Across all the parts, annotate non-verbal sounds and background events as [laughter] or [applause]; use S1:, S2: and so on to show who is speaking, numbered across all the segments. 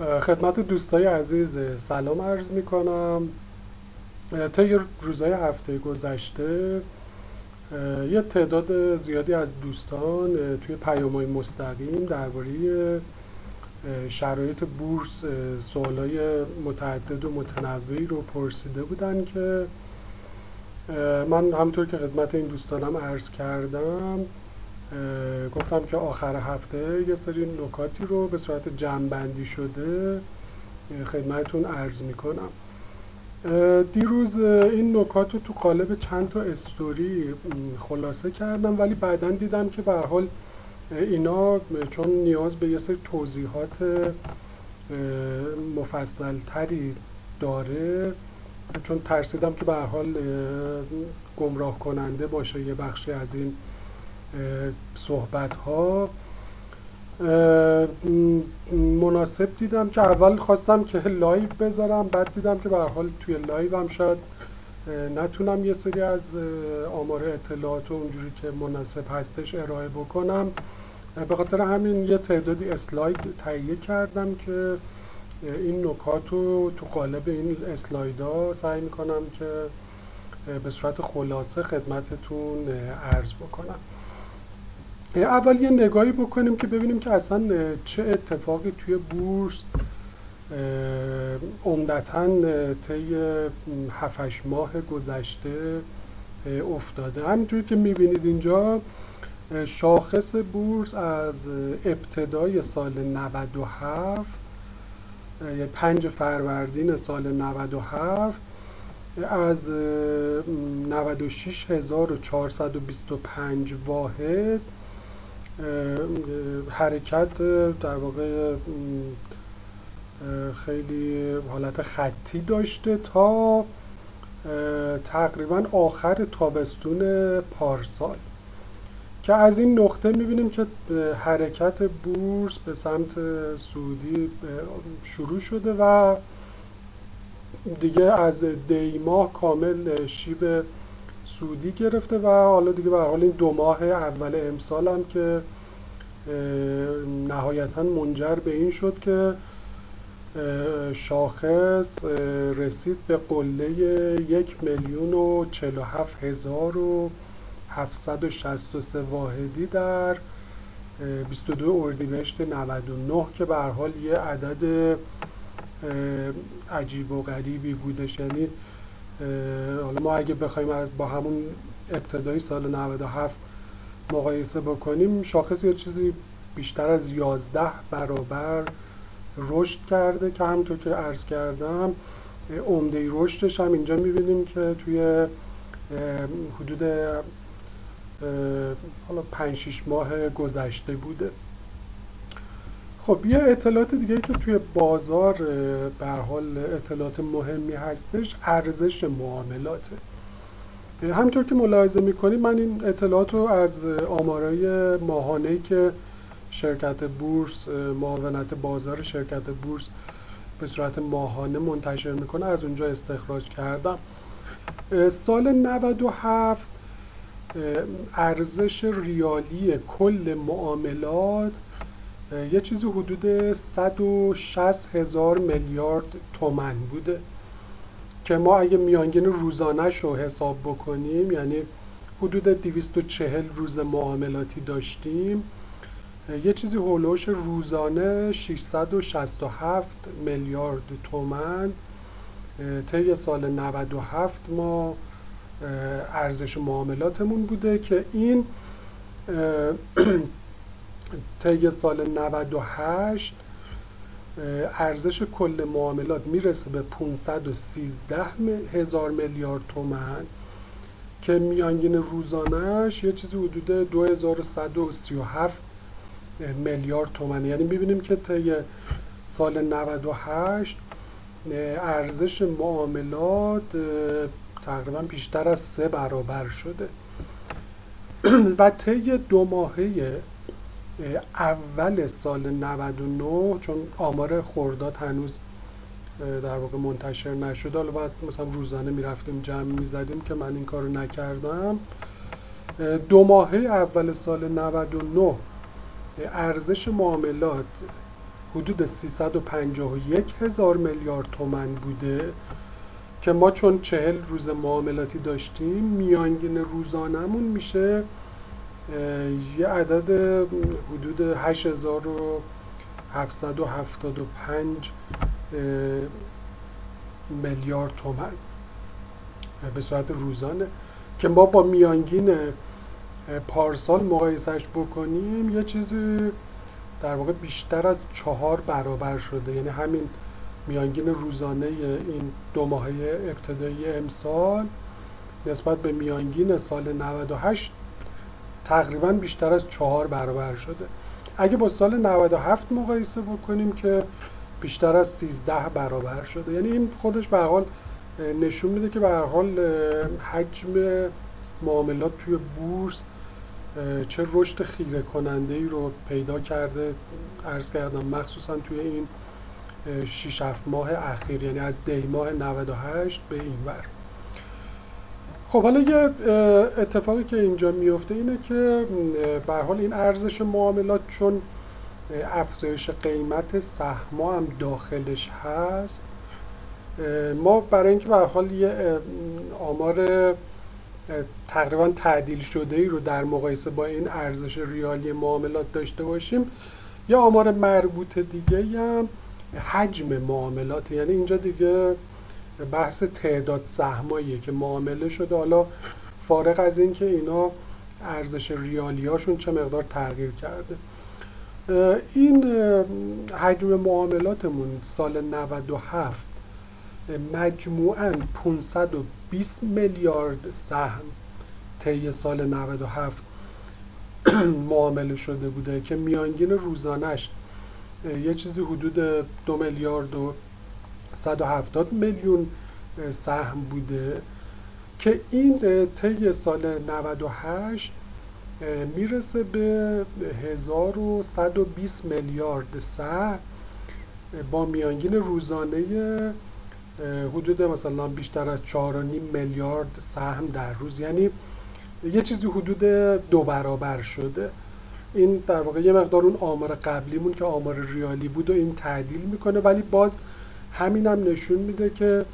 S1: خدمت دوستای عزیز سلام عرض می کنم طی روزهای هفته گذشته یه تعداد زیادی از دوستان توی پیامهای مستقیم درباره شرایط بورس سوالای متعدد و متنوعی رو پرسیده بودن که من همطور که خدمت این دوستانم عرض کردم گفتم که آخر هفته یه سری نکاتی رو به صورت جمعبندی شده خدمتون عرض می‌کنم. دیروز این نکات رو تو قالب چند تا استوری خلاصه کردم ولی بعدا دیدم که به حال اینا چون نیاز به یه سری توضیحات مفصل تری داره چون ترسیدم که به حال گمراه کننده باشه یه بخشی از این صحبت ها مناسب دیدم که اول خواستم که live بذارم بعد دیدم که به حال توی live هم شاید نتونم یه سری از آمار اطلاعات و اونجوری که مناسب هستش ارائه بکنم. به خاطر همین یه تعدادی اسلاید تهیه کردم که این نکات رو تو قالب این اسلایدا سعی می‌کنم که به صورت خلاصه خدمتتون عرض بکنم. اول یه نگاهی بکنیم که ببینیم که اصلا چه اتفاقی توی بورس عمدتا طی 7 ماه گذشته افتاده. همینجوری که می‌بینید اینجا شاخص بورس از ابتدای سال 97 یعنی 5 فروردین سال 97 از 96425 واحد حرکت در واقع خیلی حالت خطی داشته تا تقریبا آخر تابستون پارسال. که از این نقطه می‌بینیم که حرکت بورس به سمت سعودی شروع شده و دیگه از دیماه کامل شیب سودی گرفته و حالا دیگه به حال این دو ماه اول امسال هم که نهایتا منجر به این شد که شاخص رسید به قله یک میلیون و چل و هفت هزار و هفتصد و شست و سه واحدی در 22 اردیبهشت 99 که به حال یه عدد عجیب و غریبی بودش یعنی حالا ما اگه بخوایم با همون ابتدای سال 97 مقایسه بکنیم شاخص یه چیزی بیشتر از 11 برابر رشد کرده که همونطور که عرض کردم عمده رشدش هم اینجا می‌بینیم که توی حدود حالا 5 6 ماه گذشته بوده. خب یه اطلاعات دیگه که توی بازار به حال اطلاعات مهمی هستش ارزش معاملاته. همطور که ملاحظه می‌کنید من این اطلاعات رو از آمارای ماهانه که شرکت بورس معاونت بازار شرکت بورس به صورت ماهانه منتشر می‌کنه از اونجا استخراج کردم. سال 97 ارزش ریالی کل معاملات یه چیزی حدود 160 هزار میلیارد تومن بوده. که ما اگه میانگین روزانش رو حساب بکنیم یعنی حدود 240 روز معاملاتی داشتیم. یه چیزی هولوش روزانه 667 میلیارد تومن. طی سال 97 ما ارزش معاملاتمون بوده که این [clears throat] طی سال 98 ارزش کل معاملات می‌رسه به 513 هزار میلیارد تومن که میانگین روزانش یه چیزی حدود 2137 میلیارد تومن یعنی می‌بینیم که طی سال 98 ارزش معاملات تقریبا بیشتر از سه برابر شده. [clears throat] و طی دو ماهه اول سال 99 چون آمار خورداد هنوز در واقع منتشر نشده حالا باید مثلا روزانه می‌رفتیم جمع می‌زدیم که من این کارو نکردم. دو ماهه اول سال 99 ارزش معاملات حدود 351 هزار میلیارد تومن بوده که ما چون چهل روز معاملاتی داشتیم میانگین روزانمون میشه یه عدد حدود 8775 میلیارد تومن. به صورت روزانه. که ما با میانگین پارسال مقایسش بکنیم یه چیزی در واقع بیشتر از چهار برابر شده. یعنی همین میانگین روزانه این دو ماهه ابتدایی امسال نسبت به میانگین سال 98 تقریبا بیشتر از چهار برابر شده. اگه با سال 97 مقایسه بکنیم که بیشتر از 13 برابر شده. یعنی این خودش به حال نشون میده که به حال حجم معاملات توی بورس چه رشد خیره کننده ای رو پیدا کرده. عرض کردم مخصوصا توی این 6 7 ماه اخیر یعنی از دی ماه 98 به این ور. خب حالا یه اتفاقی که اینجا میفته اینه که به حال این ارزش معاملات چون افزایش قیمت سهما هم داخلش هست ما برای اینکه به حال یه آمار تقریبا تعدیل شده ای رو در مقایسه با این ارزش ریالی معاملات داشته باشیم یه آمار مربوط دیگه هم حجم معاملات یعنی اینجا دیگه بحث تعداد سهماییه که معامله شده. حالا فارغ از اینکه اینا ارزش ریالیاشون چه مقدار تغییر کرده. این حجم معاملاتمون سال 97 مجموعاً 520 میلیارد سهم طی سال 97 [clears throat] معامله شده بوده که میانگین روزانش یه چیزی حدود دو میلیارد و 170 میلیون سهم بوده که این طی سال 98 می‌رسه به 1120 میلیارد سهم. با میانگین روزانه حدود مثلا بیشتر از 4.5 میلیارد سهم در روز. یعنی یه چیزی حدود دو برابر شده. این در واقع یه مقدار اون آمار قبلیمون که آمار ریالی بود و این تعدیل می‌کنه. ولی باز همین هم نشون میده که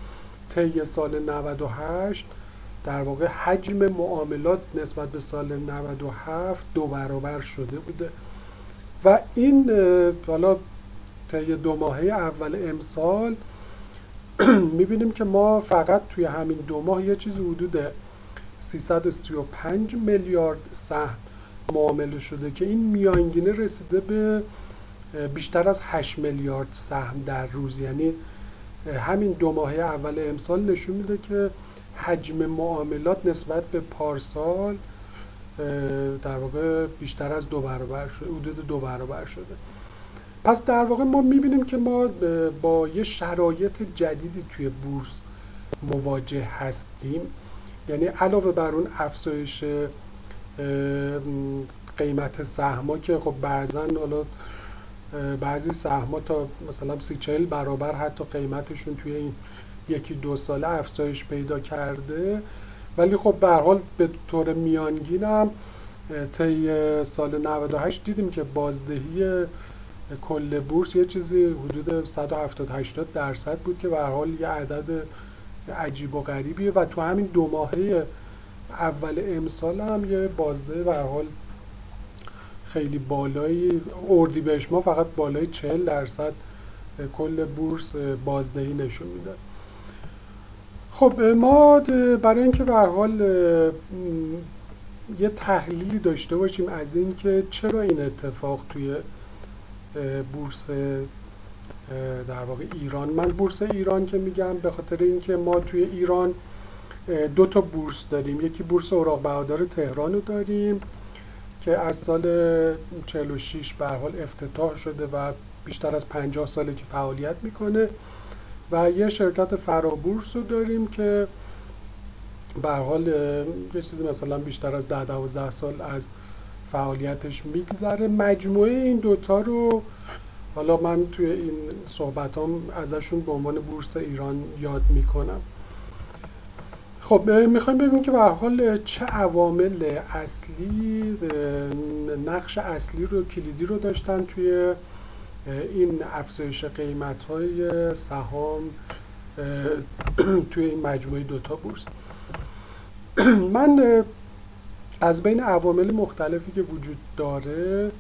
S1: طی سال 98 در واقع حجم معاملات نسبت به سال 97 دو برابر شده بوده. و این حالا طی دو ماهه اول امسال [clears throat] می‌بینیم که ما فقط توی همین دو ماه یه چیزی حدود 335 میلیارد سهم معامله شده که این میانگینه رسیده به بیشتر از 8 میلیارد سهم در روز. یعنی همین دو ماه اول امسال نشون میده که حجم معاملات نسبت به پارسال در واقع بیشتر از دو برابر شده حدود دو برابر شده. پس در واقع ما می‌بینیم که ما با یه شرایط جدیدی توی بورس مواجه هستیم. یعنی علاوه بر اون افزایش قیمت سهما که خب بعضا حالا بعضی سهما تا مثلا سی چهل برابر حتی قیمتشون توی این یکی دو ساله افزایش پیدا کرده. ولی خب به حال به طور میانگین هم طی سال 98 دیدیم که بازدهی کل بورس یه چیزی حدود 170 80 درصد بود که به حال یه عدد عجیب و غریبیه. و تو همین دو ماهه اول امسال هم یه بازده به حال خیلی بالایی بهش ما فقط بالای 40 درصد کل بورس بازدهی نشون میده خب ما برای اینکه به حال یه تحلیلی داشته باشیم از اینکه چرا این اتفاق توی بورس در واقع ایران. من بورس ایران که میگم به خاطر اینکه ما توی ایران دو تا بورس داریم. یکی بورس اوراق بهادار تهران رو داریم. که از سال 46 به حال افتتاح شده و بیشتر از 50 ساله که فعالیت می‌کنه و یه شرکت فرابورس رو داریم که به حال یه چیزی مثلا بیشتر از 10 12 سال از فعالیتش میگذره. مجموعه این دوتا رو حالا من توی این صحبت هم ازشون به عنوان بورس ایران یاد می‌کنم. خب می‌خوایم ببینیم که به حال چه عوامل اصلی نقش اصلی رو کلیدی رو داشتن توی این افزایش قیمت های سهام [clears throat] توی این مجموعه دوتا بورس. [clears throat] من از بین عوامل مختلفی که وجود داره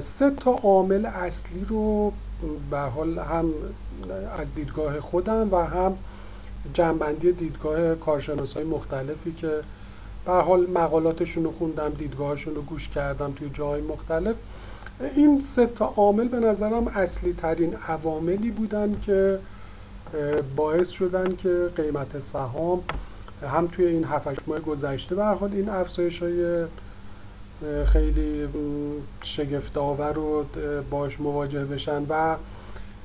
S1: سه تا عامل اصلی رو به حال هم از دیدگاه خودم و هم جنبندی دیدگاه کارشناس های مختلفی که به حال مقالاتشون رو خوندم دیدگاهشون رو گوش کردم توی جاهای مختلف. این سه تا عامل به نظرم اصلی ترین عواملی بودن که باعث شدن که قیمت سهام هم توی این 7 ماه گذشته به حال این افزایش های خیلی شگفت آور رو باش مواجه بشن و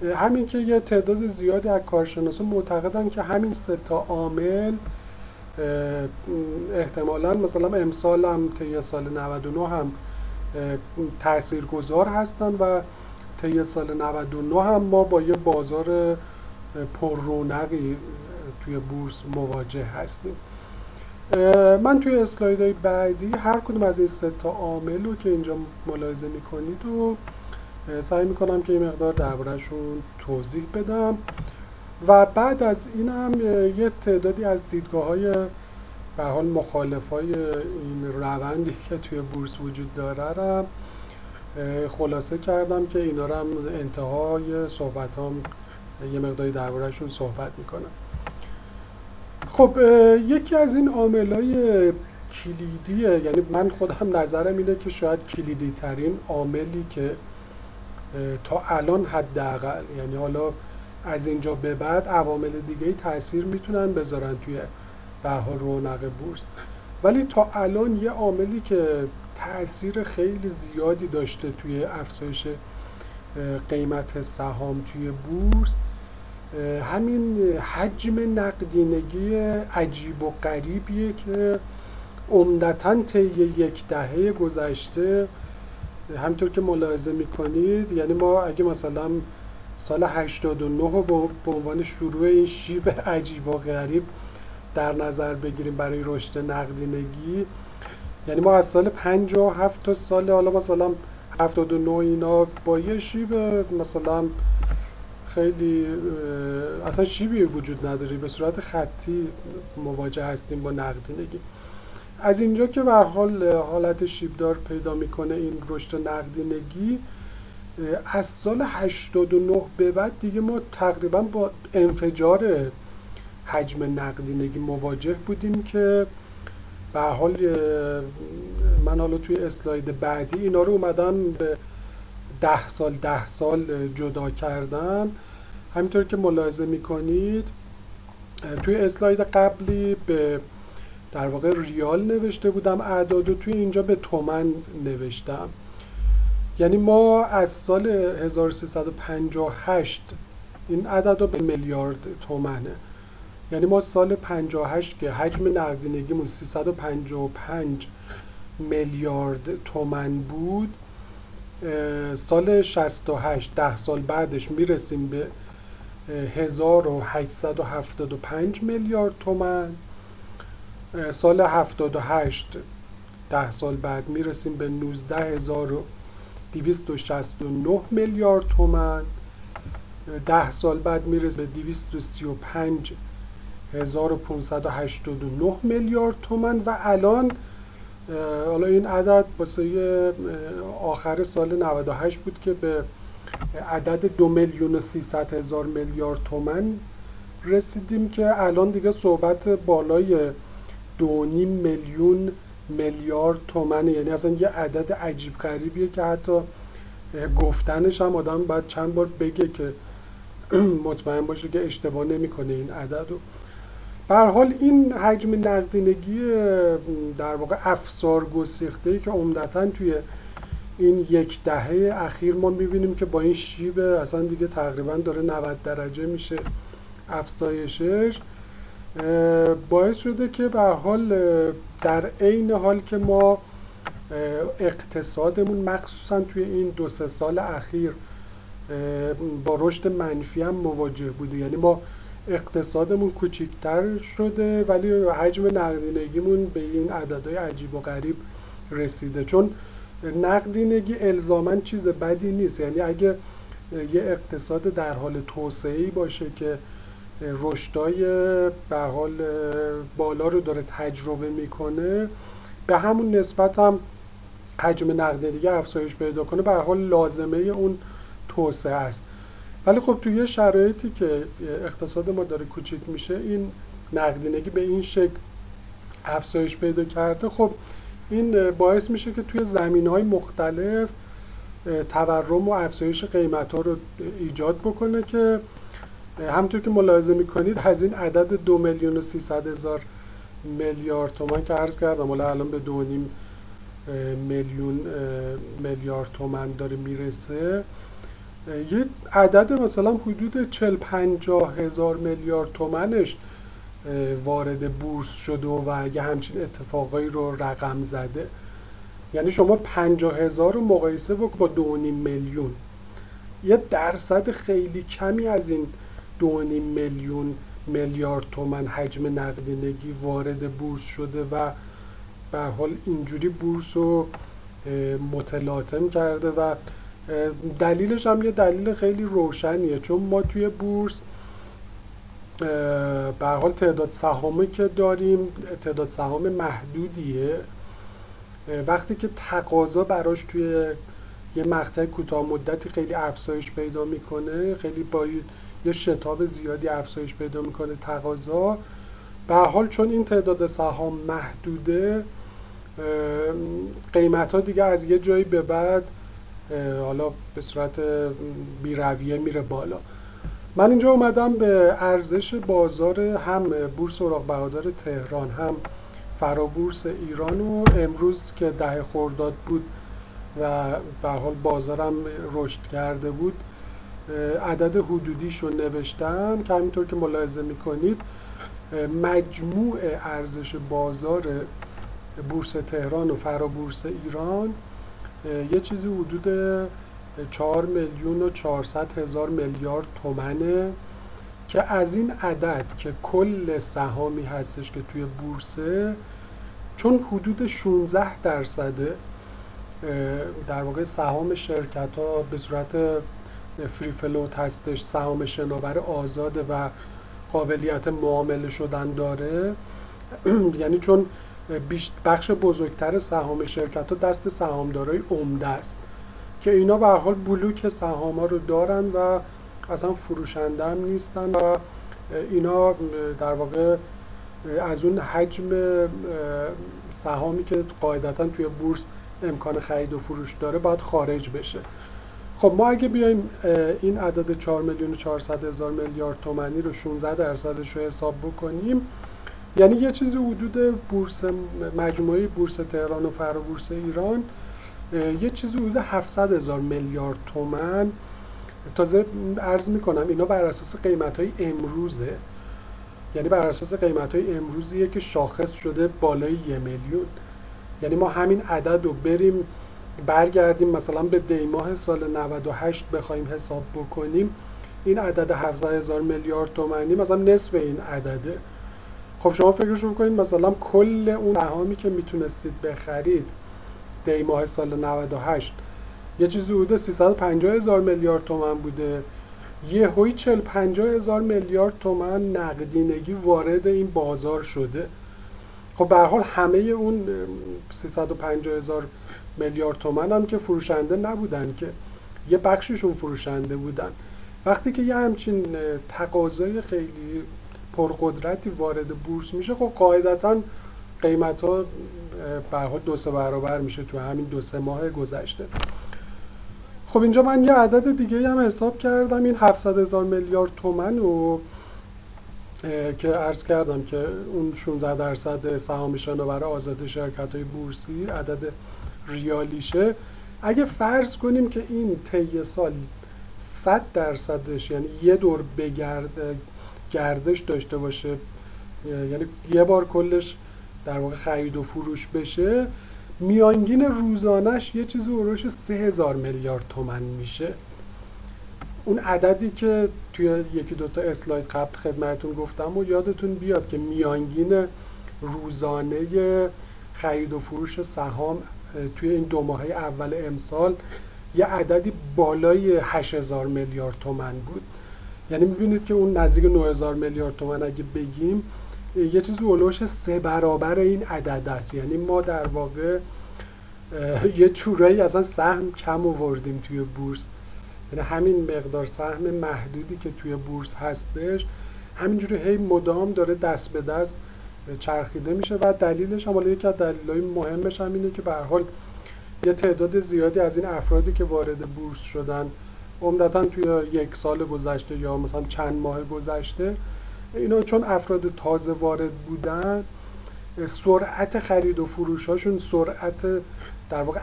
S1: همین که یه تعداد زیادی از کارشناسان معتقدن که همین سه تا عامل احتمالا مثلا امسال هم طی سال 99 هم تاثیرگذار هستن و طی سال 99 هم ما با یه بازار پر رونقی توی بورس مواجه هستیم. من توی اسلایدهای بعدی هر کدوم از این سه تا عامل رو که اینجا ملاحظه می‌کنید و سعی می‌کنم که این مقدار دربارهشون توضیح بدم. و بعد از این هم یه تعدادی از دیدگاه های به حال مخالف های این روندی که توی بورس وجود داره رو خلاصه کردم که اینا رو هم انتهای صحبت هم یه مقداری دربارهشون صحبت می‌کنم. خب یکی از این عامل های کلیدیه یعنی من خودم نظرم اینه که شاید کلیدی ترین عاملی که تا الان حداقل. یعنی حالا از اینجا به بعد عوامل دیگه تاثیر می‌تونن بذارن توی بها رونق بورس. ولی تا الان یه عاملی که تاثیر خیلی زیادی داشته توی افزایش قیمت سهام توی بورس همین حجم نقدینگی عجیب و غریبیه که عمدتا طی یک دهه گذشته همطور که ملاحظه می‌کنید یعنی ما اگه مثلا سال 89 به عنوان شروع این شیب عجیب و غریب در نظر بگیریم برای رشد نقدینگی یعنی ما از سال 57 تا سال حالا مثلا 79 اینا با یه شیب مثلا خیلی اصلا شیبی وجود نداره به صورت خطی مواجه هستیم با نقدینگی. از اینجا که به حال حالت شیبدار پیدا می‌کنه این رشد نقدینگی از سال 89 به بعد دیگه ما تقریبا با انفجار حجم نقدینگی مواجه بودیم که به حال من حالا توی اسلاید بعدی اینا رو اومدم به ده سال ده سال جدا کردم همینطور که ملاحظه می‌کنید توی اسلاید قبلی به در واقع ریال نوشته بودم اعداد توی اینجا به تومن نوشتم. یعنی ما از سال 1358 این عدد به میلیارد تومنه. یعنی ما سال 58 که حجم نقدینگیمون 355 میلیارد تومن بود سال 68 ده سال بعدش می‌رسیم به 1875 میلیارد تومن. سال 78 ده سال بعد می‌رسیم به 19269 میلیارد تومن ده سال بعد می‌رسیم به 235 1589 میلیارد تومن و الان حالا این عدد واسه آخر سال 98 بود که به عدد دو میلیون و سیصد هزار میلیارد تومن رسیدیم که الان دیگه صحبت بالای دو نیم میلیون میلیارد تومنه. یعنی اصلا یه عدد عجیب غریبیه که حتی گفتنش هم آدم باید چند بار بگه که [clears throat] مطمئن باشه که اشتباه نمی‌کنه این عدد رو. بر حال این حجم نقدینگی در واقع افسار گسیخته که عمدتا توی این یک دهه اخیر ما می‌بینیم که با این شیب اصلا دیگه تقریبا داره 90 درجه میشه افزایشش. باعث شده که به حال در عین حال که ما اقتصادمون مخصوصا توی این دو سه سال اخیر با رشد منفی هم مواجه بوده. یعنی ما اقتصادمون کوچیکتر شده ولی حجم نقدینگیمون به این عددهای عجیب و غریب رسیده. چون نقدینگی الزاما چیز بدی نیست. یعنی اگه یه اقتصاد در حال توسعه باشه که رشدای به حال بالا رو داره تجربه می‌کنه. به همون نسبت هم حجم نقدینگی افزایش پیدا کنه به حال لازمه اون توسعه است. ولی خب توی شرایطی که اقتصاد ما داره کوچیک میشه این نقدینگی به این شکل افزایش پیدا کرده. خب این باعث میشه که توی زمین های مختلف تورم و افزایش قیمت ها رو ایجاد بکنه که همطور که ملاحظه می‌کنید از این عدد دو میلیون و سیصد هزار میلیارد تومن که عرض کردم حالا الان به دو نیم میلیون میلیارد تومن داره می‌رسه. یه عدد مثلا حدود 40 50 هزار میلیارد تومنش وارد بورس شده و اگه همچین اتفاقایی رو رقم زده. یعنی شما 50 هزار رو مقایسه بکن با دو میلیون. یه درصد خیلی کمی از این دو میلیون میلیارد تومن حجم نقدینگی وارد بورس شده و به حال اینجوری بورس رو متلاطم کرده و دلیلش هم یه دلیل خیلی روشنیه. چون ما توی بورس به حال تعداد سهامی که داریم تعداد سهام محدودیه. وقتی که تقاضا براش توی یه مقطع کوتاه مدتی خیلی افزایش پیدا می‌کنه خیلی با یه شتاب زیادی افزایش پیدا می‌کنه تقاضا. به حال چون این تعداد سهام محدوده قیمت ها دیگه از یه جایی به بعد حالا به صورت بیرویه میره بالا. من اینجا اومدم به ارزش بازار هم بورس اوراق بهادار تهران هم فرابورس ایران و امروز که ده خورداد بود و به حال بازارم رشد کرده بود. عدد حدودیش رو نوشتم. که همینطور که ملاحظه می‌کنید مجموع ارزش بازار بورس تهران و فرابورس ایران یه چیزی حدود 4 میلیون و 400 هزار میلیارد تومنه. که از این عدد که کل سهامی هستش که توی بورسه چون حدود 16 درصد در واقع سهام شرکت ها به صورت فری فلوت هستش سهام شناور آزاده و قابلیت معامله شدن داره. [clears throat] یعنی چون بخش بزرگتر سهام شرکت ها دست سهامدارای عمده است. که اینا به حال بلوک سهام ها رو دارن و اصلا فروشنده هم نیستن و اینا در واقع از اون حجم سهامی که قاعدتا توی بورس امکان خرید و فروش داره باید خارج بشه. خب ما اگه بیایم این عدد 4 میلیون و 400 هزار میلیارد تومنی رو 16 درصدش رو حساب بکنیم یعنی یه چیزی حدود بورس مجموعه بورس تهران و فرابورس ایران یه چیزی حدود 700 هزار میلیارد تومن. تازه عرض می‌کنم اینا بر اساس قیمت های امروزه. یعنی بر اساس قیمت های امروزیه که شاخص شده بالای یه میلیون. یعنی ما همین عدد رو بریم برگردیم مثلا به دیماه سال 98 بخوایم حساب بکنیم این عدد 700 هزار میلیارد تومنی مثلا نصف این عدده. خب شما فکرش کنید مثلا کل اون سهامی که می‌تونستید بخرید دی ماه سال 98 یه چیزی بوده 350 هزار میلیارد تومن بوده. یه هوی 40 50 هزار میلیارد تومن نقدینگی وارد این بازار شده. خب به حال همه اون 350 هزار میلیارد تومن هم که فروشنده نبودن که یه بخششون فروشنده بودن. وقتی که یه همچین تقاضای خیلی پرقدرتی وارد بورس میشه خب قاعدتا قیمت ها به دو سه برابر میشه تو همین دو سه ماه گذشته. خب اینجا من یه عدد دیگه هم حساب کردم این 700 هزار میلیارد تومن و که عرض کردم که اون 16 درصد سهام شناور آزاد شرکت های بورسی عدد ریالیشه. اگه فرض کنیم که این طی سال 100 درصدش یعنی یه دور بگرد گردش داشته باشه یعنی یه بار کلش در واقع خرید و فروش بشه میانگین روزانش یه چیزی اروش سه هزار میلیارد تومن میشه. اون عددی که توی یکی دوتا اسلاید قبل خدمتون گفتم و یادتون بیاد که میانگین روزانه خرید و فروش سهام توی این دو ماهه اول امسال یه عددی بالای 8000 میلیارد تومن بود. یعنی می‌بینید که اون نزدیک 9000 میلیارد تومن اگه بگیم یه چیزی اولوش سه برابر این عدد است. یعنی ما در واقع یه چورایی اصلا سهم کم آوردیم توی بورس. یعنی همین مقدار سهم محدودی که توی بورس هستش همینجوری هی مدام داره دست به دست چرخیده میشه و دلیلش هم حالا یکی از دلایل مهمش هم اینه که به حال یه تعداد زیادی از این افرادی که وارد بورس شدن عمدتا توی یک سال گذشته یا مثلا چند ماه گذشته اینا چون افراد تازه وارد بودن سرعت خرید و فروش هاشون سرعت در واقع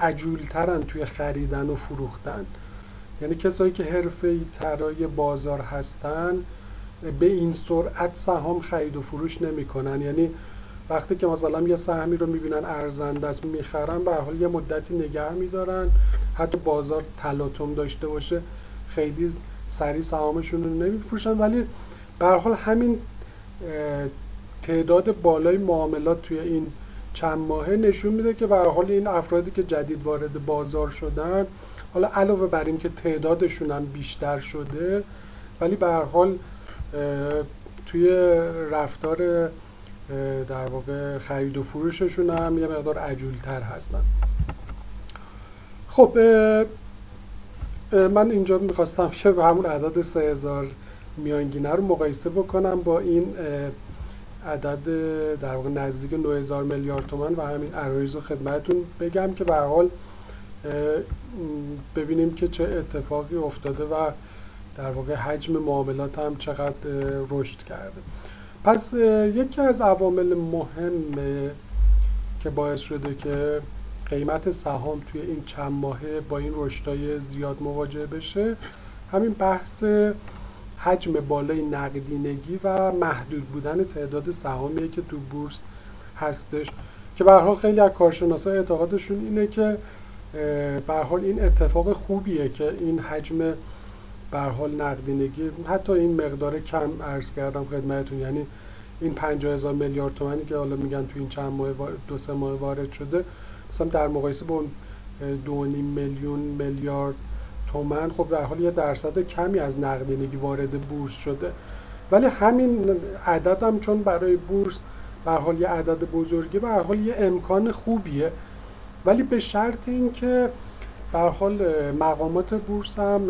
S1: عجولترن توی خریدن و فروختن. یعنی کسایی که حرفه ترای بازار هستن به این سرعت سهام خرید و فروش نمی‌کنن. یعنی وقتی که مثلا یه سهمی رو می‌بینن ارزنده است می‌خرن به حال یه مدتی نگه میدارن. حتی بازار تلاطم داشته باشه خیلی سریع سهامشون رو نمیفروشن. ولی به حال همین تعداد بالای معاملات توی این چند ماهه نشون میده که به حال این افرادی که جدید وارد بازار شدن حالا علاوه بر اینکه تعدادشون هم بیشتر شده ولی به حال توی رفتار در واقع خرید و فروششون هم یه مقدار عجولتر هستن. خب من اینجا می‌خواستم که به همون عدد 3000 میانگینه رو مقایسه بکنم با این عدد در واقع نزدیک 9000 میلیارد تومان و همین عرایز رو خدمتتون بگم که به حال ببینیم که چه اتفاقی افتاده و در واقع حجم معاملات هم چقدر رشد کرده. پس یکی از عوامل مهم که باعث شده که قیمت سهام توی این چند ماهه با این رشدهای زیاد مواجه بشه همین بحث حجم بالای نقدینگی و محدود بودن تعداد سهامیه که تو بورس هستش. که به حال خیلی از کارشناسا اعتقادشون اینه که به حال این اتفاق خوبیه که این حجم به حال نقدینگی حتی این مقدار کم عرض کردم خدمتتون. یعنی این 50 هزار میلیارد تومانی که حالا میگن تو این چند ماه دو سه ماه وارد شده مثلا در مقایسه با اون دو میلیون میلیارد تومن خب در حال یه درصد کمی از نقدینگی وارد بورس شده. ولی همین عدد هم چون برای بورس به حال یه عدد بزرگی به حال یه امکان خوبیه. ولی به شرط اینکه به حال مقامات بورس هم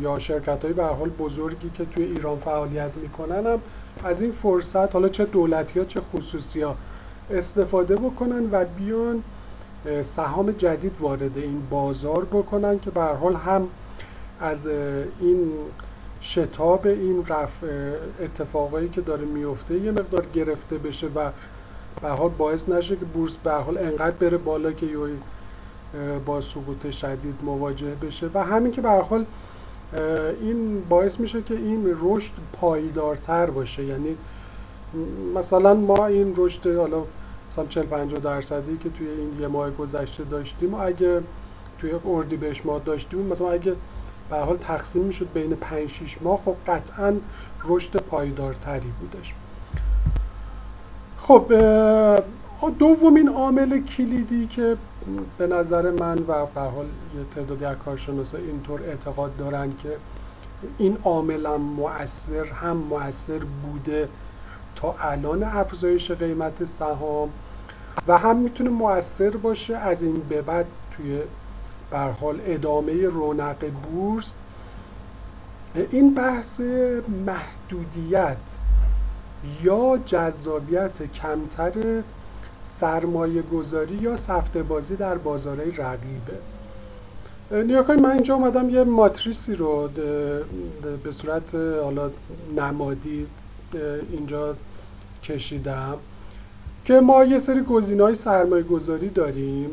S1: یا شرکت های به حال بزرگی که توی ایران فعالیت می‌کنن هم از این فرصت حالا چه دولتی ها چه خصوصی ها استفاده بکنن و بیان سهام جدید وارد این بازار بکنن که به حال هم از این شتاب این رفع اتفاقایی که داره میفته یه مقدار گرفته بشه و به حال باعث نشه که بورس به حال انقدر بره بالا که یوی با سقوط شدید مواجه بشه. و همین که به حال این باعث میشه که این رشد پایدارتر باشه. یعنی مثلا ما این رشد حالا مثلا 40 50 درصدی که توی این یه ماه گذشته داشتیم اگه توی بهش ماه داشتیم مثلا اگه به حال تقسیم می‌شد بین 5 6 ماه خب قطعا رشد پایدارتری بودش. خب دومین عامل کلیدی که به نظر من و به حال یه تعدادی از کارشناسا اینطور اعتقاد دارن که این عامل هم مؤثر هم مؤثر بوده تا الان افزایش قیمت سهام و هم می‌تونه مؤثر باشه از این به بعد توی بر حال ادامه رونق بورس. این بحث محدودیت یا جذابیت کمتر سرمایه گذاری یا سفته بازی در بازارهای رقیبه. نیا من اینجا اومدم یه ماتریسی رو به صورت حالا نمادی اینجا کشیدم که ما یه سری گزینه های سرمایه گذاری داریم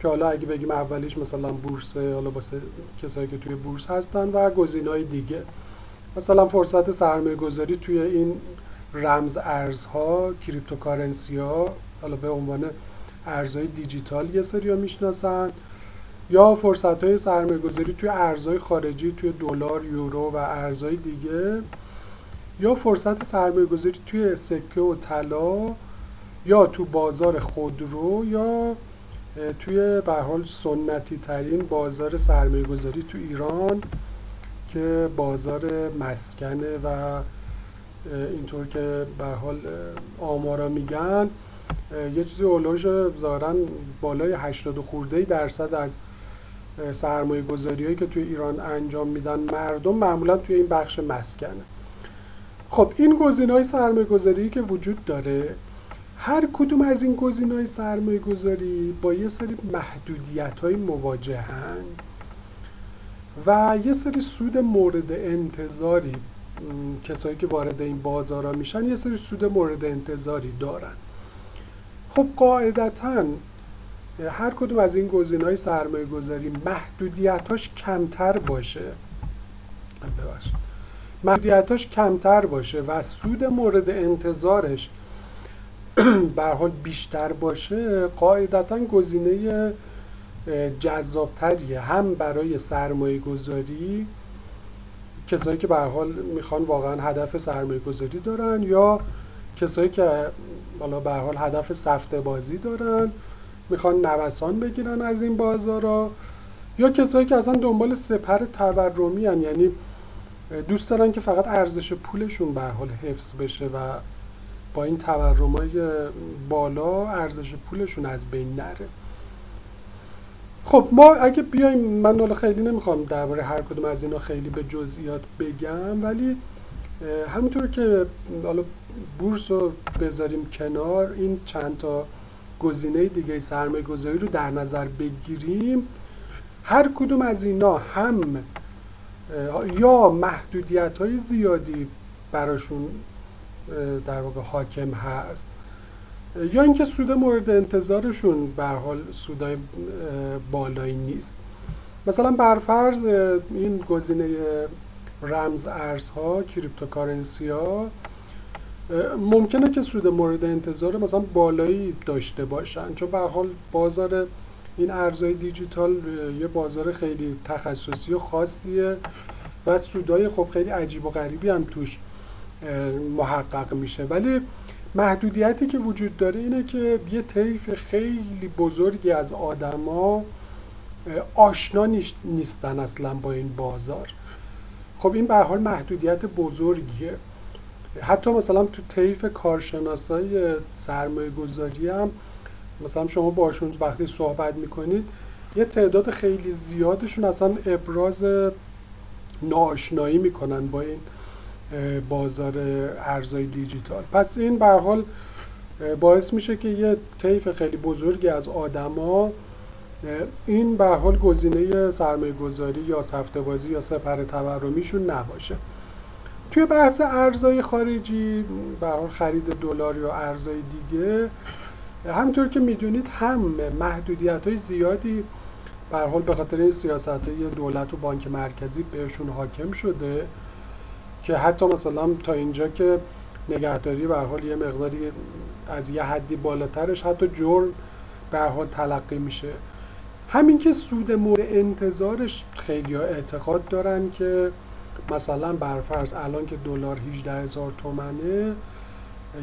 S1: که حالا اگه بگیم اولیش مثلا بورس حالا واسه کسایی که توی بورس هستن و گزینه های دیگه. مثلا فرصت سرمایه گذاری توی این رمز ارزها cryptocurrency ها حالا به عنوان ارزهای دیجیتال یه سری می‌شناسن یا فرصت های سرمایه توی ارزهای خارجی توی دلار یورو و ارزهای دیگه یا فرصت سرمایه گذاری توی سکه و طلا یا تو بازار خودرو یا توی به حال سنتی ترین بازار سرمایه گذاری تو ایران که بازار مسکنه و اینطور که به حال آمارا میگن. یه چیزی اولوش ظاهرا بالای 80 خورده درصد از سرمایه گذاری که توی ایران انجام میدن مردم معمولا توی این بخش مسکنه. خب این گزینه های سرمایه گذاری که وجود داره هر کدوم از این گزینه های سرمایه گذاری با یه سری محدودیت های مواجهن و یه سری سود مورد انتظاری کسایی که وارد این بازارا میشن یه سری سود مورد انتظاری دارن. خب قاعدتا هر کدوم از این گزینه های سرمایه گذاری محدودیتاش کمتر باشه. ببخشید. محدودیتاش کمتر باشه و سود مورد انتظارش [clears throat] به حال بیشتر باشه قاعدتا گزینه جذابتریه. هم برای سرمایه گذاری کسایی که به حال می‌خوان واقعا هدف سرمایه گذاری دارن یا کسایی که بالا به حال هدف سفته بازی دارن می‌خوان نوسان بگیرن از این بازارا یا کسایی که اصلا دنبال سپر تورمی هن. یعنی دوست دارن که فقط ارزش پولشون به حال حفظ بشه و با این تورمای بالا ارزش پولشون از بین نره خب ما اگه بیایم من حالا خیلی نمی‌خوام درباره هر کدوم از اینا خیلی به جزئیات بگم ولی همونطور که حالا بورس رو بذاریم کنار. این چند تا گزینه دیگه سرمایه گذاری رو در نظر بگیریم. هر کدوم از اینا هم یا محدودیت های زیادی براشون در واقع حاکم هست یا اینکه سود مورد انتظارشون به حال سودای بالایی نیست. مثلا برفرض این گزینه رمز ارزها cryptocurrency ها ممکنه که سود مورد انتظار مثلا بالایی داشته باشن. چون به حال بازار این ارزهای دیجیتال یه بازار خیلی تخصصی و خاصیه و سودای خب خیلی عجیب و غریبی هم توش محقق میشه. ولی محدودیتی که وجود داره اینه که یه طیف خیلی بزرگی از آدما آشنا نیستن اصلا با این بازار. خب این به حال محدودیت بزرگیه. حتی مثلا تو طیف کارشناسای سرمایه گذاری هم مثلا شما باشون وقتی صحبت می‌کنید یه تعداد خیلی زیادشون اصلا ابراز ناآشنایی می‌کنن با این بازار ارزهای دیجیتال. پس این به حال باعث میشه که یه طیف خیلی بزرگی از آدما این به حال گزینه سرمایه گذاری یا سفته بازی یا سپر تورمیشون نباشه. توی بحث ارزهای خارجی به خرید دلار یا ارزهای دیگه همطور که می‌دونید هم محدودیت های زیادی به حال به خاطر این سیاست های دولت و بانک مرکزی بهشون حاکم شده که حتی مثلا تا اینجا که نگهداری به حال یه مقداری از یه حدی بالاترش حتی جرم به حال تلقی میشه. همین که سود مورد انتظارش خیلی اعتقاد دارن که مثلا برفرض الان که دلار 18 هزار تومنه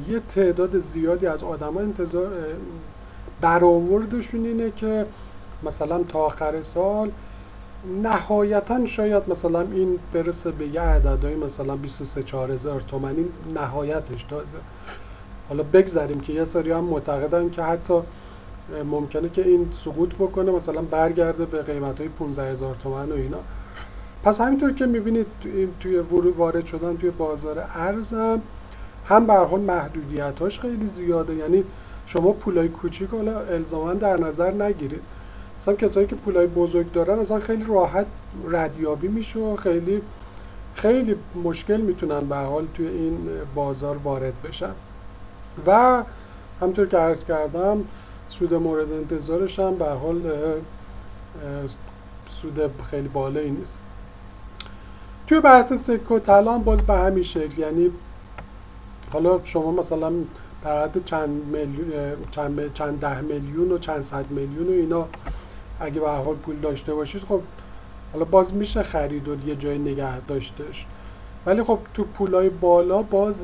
S1: یه تعداد زیادی از آدما انتظار برآوردشون اینه که مثلا تا آخر سال نهایتا شاید مثلا این برسه به یه عددهای مثلا 23 4 هزار تومنی نهایتش تازه حالا بگذاریم که یه سری هم معتقدن که حتی ممکنه که این سقوط بکنه مثلا برگرده به قیمت های 15 هزار تومن و اینا. پس همینطور که می‌بینید توی ورود وارد شدن توی بازار ارزم هم به حال محدودیتاش خیلی زیاده. یعنی شما پولای کوچیک حالا الزاما در نظر نگیرید. مثلا کسایی که پولای بزرگ دارن اصلا خیلی راحت ردیابی میشه و خیلی خیلی مشکل می‌تونن به حال توی این بازار وارد بشن. و همطور که عرض کردم سود مورد انتظارش هم به حال سود خیلی بالایی نیست. توی بحث سکه و طلا باز به همین شکل. یعنی حالا شما مثلا در حد چند, میلیون چند, چند ده میلیون و چند صد میلیون و اینا اگه به حال پول داشته باشید خب حالا باز میشه خرید و یه جای نگه داشتش ولی خب تو پولای بالا باز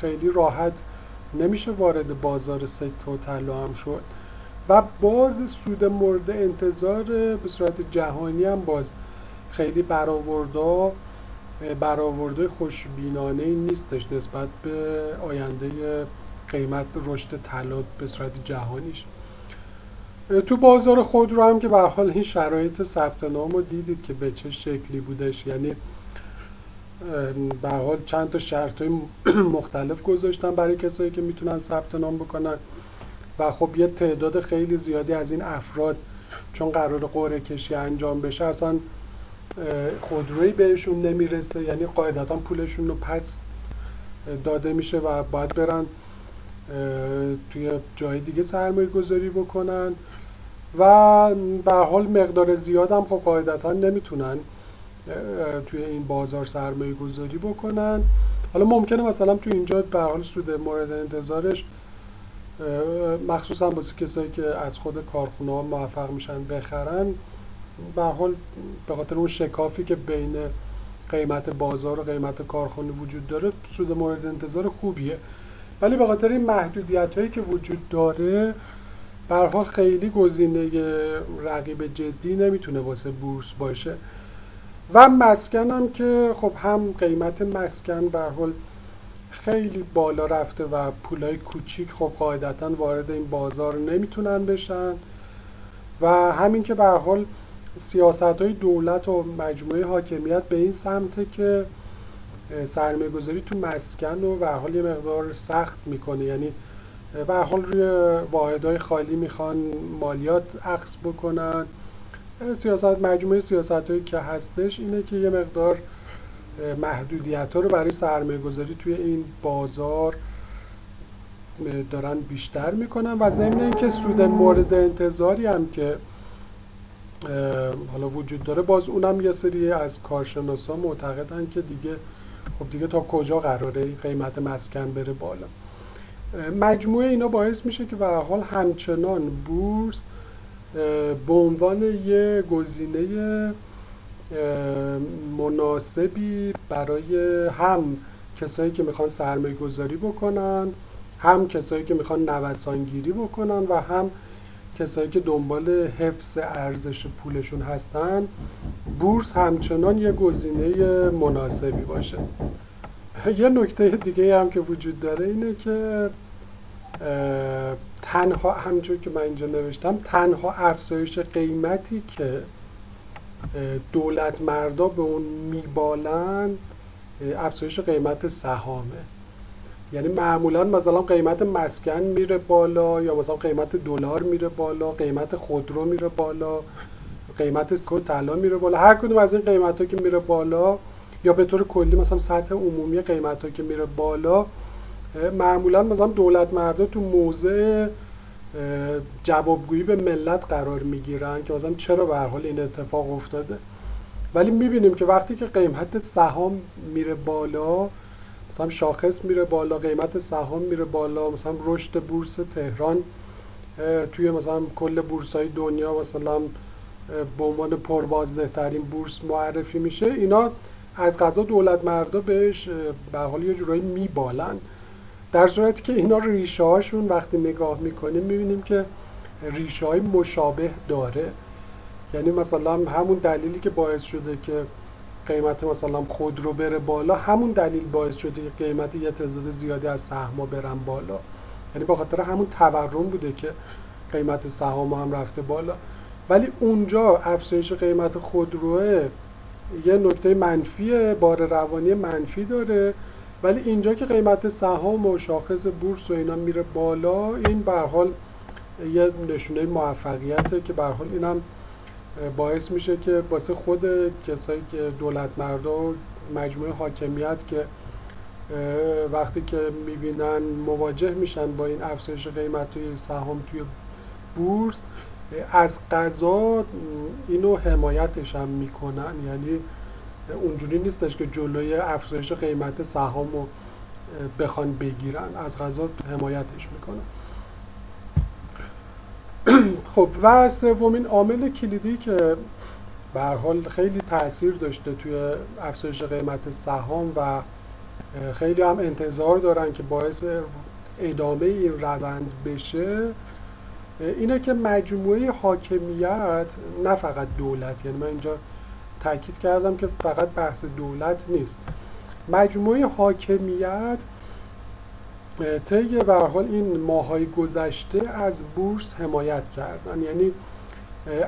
S1: خیلی راحت نمیشه وارد بازار سکه و طلا هم شد. و باز سود مورد انتظار به صورت جهانی هم باز خیلی برآوردا برآورده خوشبینانه نیستش نسبت به آینده قیمت رشد طلا به صورت جهانیش. تو بازار خود رو هم که به حال این شرایط ثبت نام رو دیدید که به چه شکلی بودش. یعنی به حال چند تا شرط های [clears throat] مختلف گذاشتن برای کسایی که می‌تونن ثبت نام بکنن. و خب یه تعداد خیلی زیادی از این افراد چون قرار قرعه کشی انجام بشه اصلا خودروی بهشون نمی‌رسه یعنی قاعدتا پولشون رو پس داده میشه و باید برن توی جای دیگه سرمایه گذاری بکنن. و به حال مقدار زیاد هم خب قاعدتا نمی‌تونن توی این بازار سرمایه گذاری بکنن. حالا ممکنه مثلا تو اینجا به حال سود مورد انتظارش مخصوصا واسه کسایی که از خود کارخونه ها موفق میشن بخرن. به حال به خاطر اون شکافی که بین قیمت بازار و قیمت کارخانه وجود داره سود مورد انتظار خوبیه. ولی به خاطر این محدودیت هایی که وجود داره حال خیلی گزینه رقیب جدی نمی‌تونه واسه بورس باشه. و مسکن هم که خب هم قیمت مسکن به حال خیلی بالا رفته و پولای کوچیک خب قاعدتا وارد این بازار نمی‌تونن بشن. و همین که به حال سیاست های دولت و مجموعه حاکمیت به این سمته که سرمایه گذاری تو مسکن و به حال یه مقدار سخت می‌کنه. یعنی به حال روی واحدهای خالی می‌خوان مالیات عکس بکنن. سیاست مجموعه سیاست هایی که هستش اینه که یه مقدار محدودیت ها رو برای سرمایه گذاری توی این بازار دارن بیشتر می‌کنن. و ضمن اینکه سود مورد انتظاری هم که حالا وجود داره. باز اونم یه سری از کارشناسا معتقدن که دیگه خب دیگه تا کجا قراره قیمت مسکن بره بالا. مجموعه اینا باعث میشه که به حال همچنان بورس به عنوان یه گزینه مناسبی برای هم کسایی که می‌خوان سرمایه گذاری بکنن هم کسایی که می‌خوان نوسانگیری بکنن و هم کسایی که دنبال حفظ ارزش پولشون هستن بورس همچنان یه گزینه مناسبی باشه. یه نکته دیگه هم که وجود داره اینه که تنها همجور که من اینجا نوشتم تنها افزایش قیمتی که دولت مردا به اون میبالن افزایش قیمت سهامه. یعنی معمولا مثلا قیمت مسکن میره بالا یا مثلا قیمت دلار میره بالا قیمت خودرو میره بالا قیمت سکو طلا میره بالا. هر کدوم از این قیمت ها که میره بالا یا به طور کلی مثلا سطح عمومی قیمت ها که میره بالا معمولا مثلا دولت مردا تو موضع جوابگویی به ملت قرار می‌گیرن که مثلا چرا به حال این اتفاق افتاده. ولی می‌بینیم که وقتی که قیمت سهام میره بالا مثلا شاخص میره بالا قیمت سهام میره بالا مثلا رشد بورس تهران توی مثلا کل بورس های دنیا مثلا به عنوان پربازده ترین بورس معرفی میشه. اینا از غذا دولت مردا بهش به حال یه جورایی میبالن. در صورتی که اینا ریشه هاشون وقتی نگاه می‌کنیم می‌بینیم که ریشه های مشابه داره. یعنی مثلا همون دلیلی که باعث شده که قیمت مثلا خودرو بره بالا همون دلیل باعث شده که قیمت یه تعداد زیادی از سهما برن بالا. یعنی به خاطر همون تورم بوده که قیمت سهام هم رفته بالا. ولی اونجا افزایش قیمت خودروه یه نکته منفی بار روانی منفی داره. ولی اینجا که قیمت سهام و شاخص بورس و اینا میره بالا این به حال یه نشونه موفقیته که به حال اینم باعث میشه که واسه خود کسایی که دولت مردا و مجموعه حاکمیت که وقتی که می‌بینن مواجه میشن با این افزایش قیمت توی سهام توی بورس از قضا اینو حمایتش هم می‌کنن. یعنی اونجوری نیستش که جلوی افزایش قیمت سهام رو بخوان بگیرن. از غذا حمایتش می‌کنن. [clears throat] خب و سومین عامل کلیدی که به حال خیلی تاثیر داشته توی افزایش قیمت سهام و خیلی هم انتظار دارن که باعث ادامه این روند بشه اینه که مجموعه حاکمیت نه فقط دولت یعنی من اینجا تاکید کردم که فقط بحث دولت نیست. مجموعه حاکمیت طی به حال این ماهای گذشته از بورس حمایت کردن. یعنی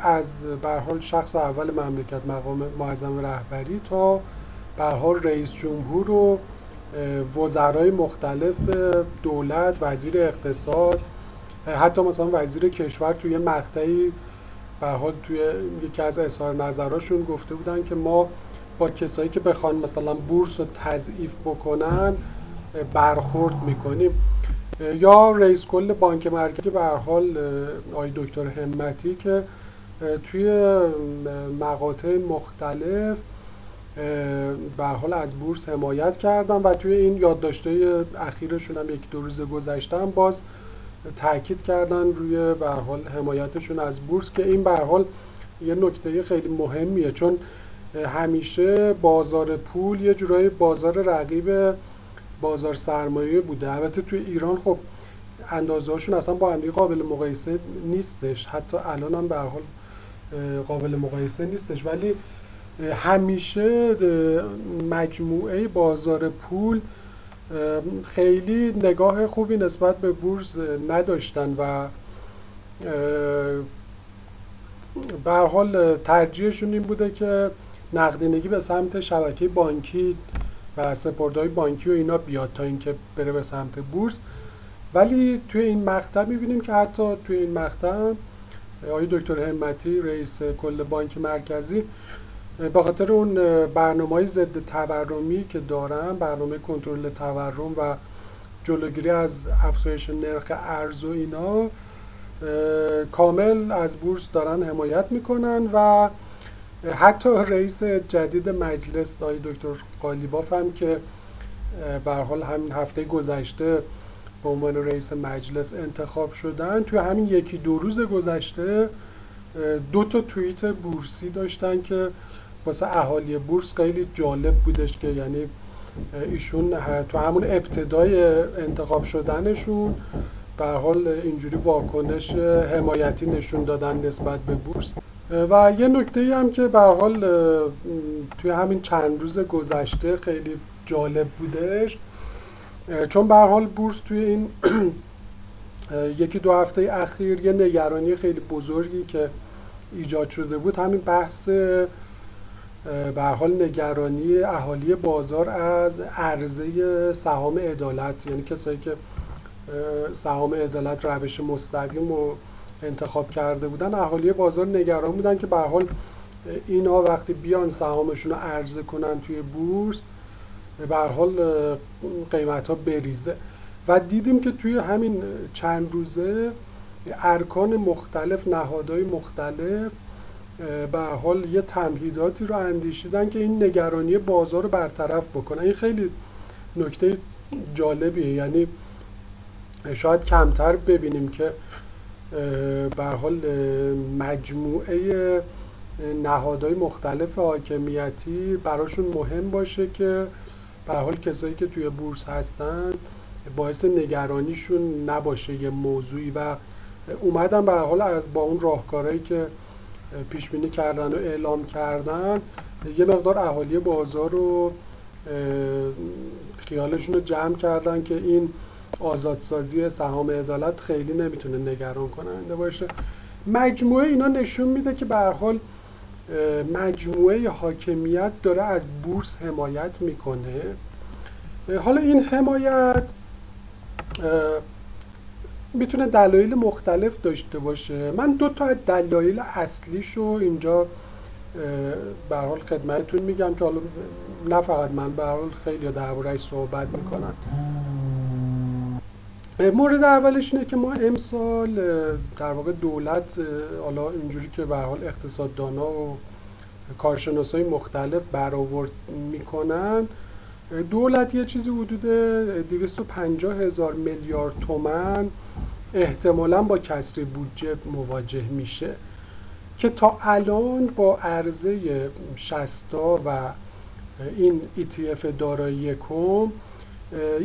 S1: از به حال شخص اول مملکت مقام معظم رهبری تا به حال رئیس جمهور و وزرای مختلف دولت وزیر اقتصاد حتی مثلا وزیر کشور توی مقطعی به حال توی یکی از اظهار نظراشون گفته بودن که ما با کسایی که بخوان مثلا بورس رو تضعیف بکنن برخورد می‌کنیم. یا رئیس کل بانک مرکزی به حال آقای دکتر همتی که توی مقاطع مختلف به حال از بورس حمایت کردن و توی این یادداشته اخیرشون هم یک دو روز گذشتن باز تاکید کردن روی به حال حمایتشون از بورس که این به حال یه نکته خیلی مهمیه. چون همیشه بازار پول یه جورایی بازار رقیب بازار سرمایه بوده. البته توی ایران خب اندازه هاشون اصلا با هم قابل مقایسه نیستش. حتی الان هم به حال قابل مقایسه نیستش. ولی همیشه مجموعه بازار پول خیلی نگاه خوبی نسبت به بورس نداشتن و به حال ترجیحشون این بوده که نقدینگی به سمت شبکه بانکی و سپردهای بانکی و اینا بیاد تا اینکه بره به سمت بورس. ولی توی این مقطع می‌بینیم که حتی توی این مقطع آقای دکتر همتی رئیس کل بانک مرکزی به خاطر اون برنامه ضد تورمی که دارن برنامه کنترل تورم و جلوگیری از افزایش نرخ ارز و اینا کامل از بورس دارن حمایت می‌کنن و حتی رئیس جدید مجلس آقای دکتر قالیباف هم که به حال همین هفته گذشته به عنوان رئیس مجلس انتخاب شدن توی همین یکی دو روز گذشته دو تا توییت بورسی داشتن که واسه اهالی بورس خیلی جالب بودش که یعنی ایشون تو همون ابتدای انتخاب شدنشون به حال اینجوری واکنش حمایتی نشون دادن نسبت به بورس. و یه نکته هم که به حال توی همین چند روز گذشته خیلی جالب بودش. چون به حال بورس توی این [clears throat] یکی دو هفته اخیر یه نگرانی خیلی بزرگی که ایجاد شده بود همین بحث به حال نگرانی اهالی بازار از عرضه سهام عدالت یعنی کسایی که سهام عدالت روش مستقیم و انتخاب کرده بودن. اهالی بازار نگران بودن که به حال اینا وقتی بیان سهامشون رو عرضه کنن توی بورس به حال قیمت ها بریزه. و دیدیم که توی همین چند روزه ارکان مختلف نهادهای مختلف به حال یه تمهیداتی رو اندیشیدن که این نگرانی بازار رو برطرف بکنن این خیلی نکته جالبیه. یعنی شاید کمتر ببینیم که به حال مجموعه نهادهای مختلف حاکمیتی براشون مهم باشه که به حال کسایی که توی بورس هستن باعث نگرانیشون نباشه یه موضوعی. و اومدن به حال از با اون راهکارهایی که پیش بینی کردن و اعلام کردن یه مقدار اهالی بازار رو خیالشون رو جمع کردن که این آزادسازی سهام عدالت خیلی نمی‌تونه نگران کننده باشه. مجموعه اینا نشون میده که به حال مجموعه حاکمیت داره از بورس حمایت می‌کنه. حالا این حمایت می‌تونه دلایل مختلف داشته باشه. من دو تا از دلایل اصلیشو اینجا به حال خدمتتون میگم که حالا نه فقط من به حال خیلی دربارهش صحبت می‌کنن. مورد اولش اینه که ما امسال در واقع دولت حالا اینجوری که به حال اقتصاددانا و کارشناسای مختلف برآورد می‌کنن. دولت یه چیزی حدود 250 هزار میلیارد تومن احتمالا با کسری بودجه مواجه میشه که تا الان با عرضه 60 و این ETF دارایی یکم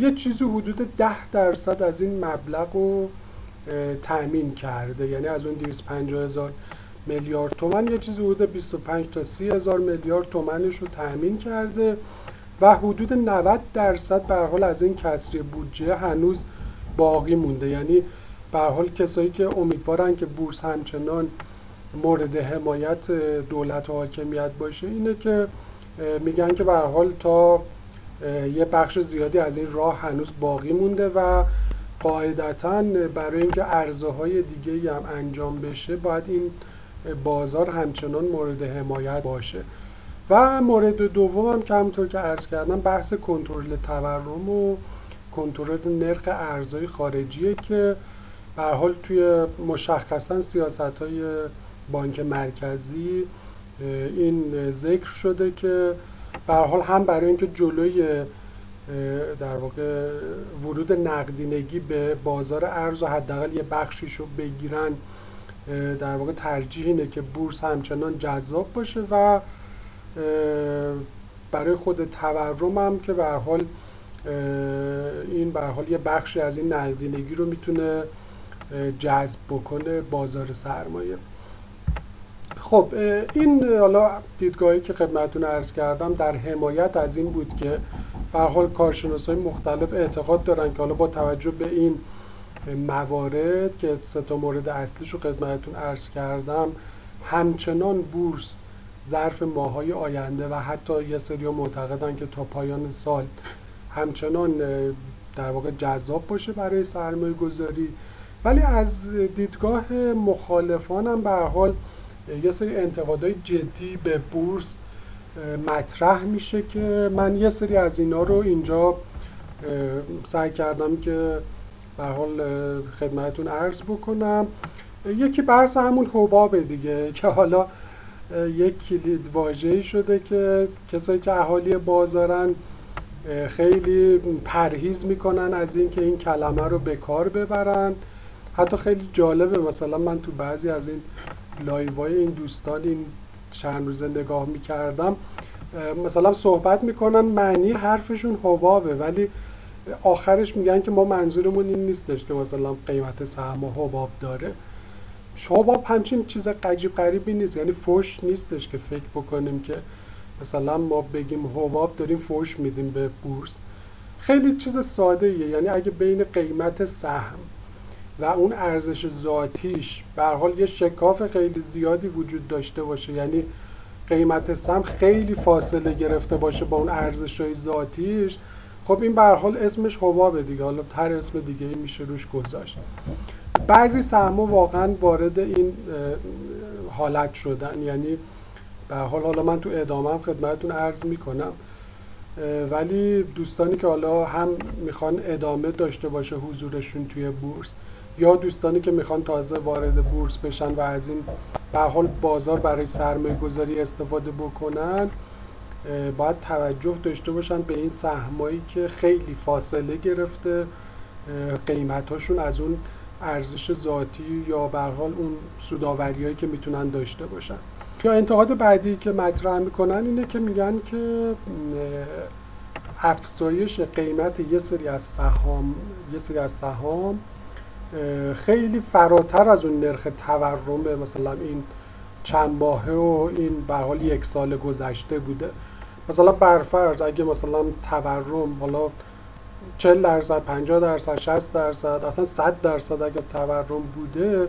S1: یه چیزی حدود ده درصد از این مبلغ رو تأمین کرده. یعنی از اون 250 هزار میلیارد تومن یه چیزی حدود 25 تا 30 هزار میلیارد تومنش رو تأمین کرده و حدود 90 درصد به حال از این کسری بودجه هنوز باقی مونده. یعنی به حال کسایی که امیدوارن که بورس همچنان مورد حمایت دولت و حاکمیت باشه اینه که میگن که به حال تا یه بخش زیادی از این راه هنوز باقی مونده و قاعدتا برای اینکه عرضه های دیگه هم انجام بشه باید این بازار همچنان مورد حمایت باشه. و مورد دوم هم که همونطور که عرض کردم بحث کنترل تورم و کنترل نرخ ارزهای خارجیه که به حال توی مشخصا سیاست های بانک مرکزی این ذکر شده که به حال هم برای اینکه جلوی در واقع ورود نقدینگی به بازار ارز و حداقل یه بخشیش رو بگیرن در واقع ترجیح اینه که بورس همچنان جذاب باشه و برای خود تورم هم که به حال این به حال یه بخشی از این نقدینگی رو می‌تونه جذب بکنه بازار سرمایه. خب این حالا دیدگاهی که خدمتتون عرض کردم در حمایت از این بود که به حال کارشناس های مختلف اعتقاد دارن که حالا با توجه به این موارد که سه تا مورد اصلیش رو خدمتتون عرض کردم همچنان بورس ظرف ماهای آینده و حتی یه سری معتقدن که تا پایان سال همچنان در واقع جذاب باشه برای سرمایه گذاری ولی از دیدگاه مخالفانم به حال یه سری انتقادهای جدی به بورس مطرح میشه که من یه سری از اینا رو اینجا سعی کردم که به حال خدمتون عرض بکنم. یکی بحث همون حبابه دیگه [laughs] که حالا یک کلید واژه‌ای شده که کسایی که اهالی بازارن خیلی پرهیز می‌کنن از اینکه این کلمه رو به کار ببرن. حتی خیلی جالبه مثلا من تو بعضی از این لایوهای این دوستان این چند روزه نگاه می‌کردم مثلا صحبت می‌کنن معنی حرفشون حبابه ولی آخرش میگن که ما منظورمون این نیستش که مثلا قیمت سهم حباب داره حباب همچین چیز قجیب قریبی نیست یعنی فوش نیستش که فکر بکنیم که مثلا ما بگیم حباب داریم فوش میدیم به بورس خیلی چیز ساده ایه. یعنی اگه بین قیمت سهم و اون ارزش ذاتیش به حال یه شکاف خیلی زیادی وجود داشته باشه. یعنی قیمت سهم خیلی فاصله گرفته باشه با اون ارزش های ذاتیش. خب این به حال اسمش حبابه دیگه. حالا هر اسم دیگه میشه روش گذاشت. بعضی سهم واقعا وارد این حالت شدن. یعنی به حال حالا من تو ادامه خدمتتون عرض می‌کنم. ولی دوستانی که حالا هم می‌خوان ادامه داشته باشه حضورشون توی بورس یا دوستانی که می‌خوان تازه وارد بورس بشن و از این به حال بازار برای سرمایه گذاری استفاده بکنن باید توجه داشته باشن به این سهمایی که خیلی فاصله گرفته قیمتاشون از اون ارزش ذاتی یا به حال اون سوداوریایی که می‌تونن داشته باشن. یا انتقاد بعدی که مطرح می‌کنن اینه که میگن که افزایش قیمت یه سری از سهام یه سری از سهام خیلی فراتر از اون نرخ تورم مثلا این چند ماهه و این به حال یک سال گذشته بوده. مثلا برفرض اگه مثلا تورم حالا 40 درصد 50 درصد 60 درصد اصلا 100 درصد اگه تورم بوده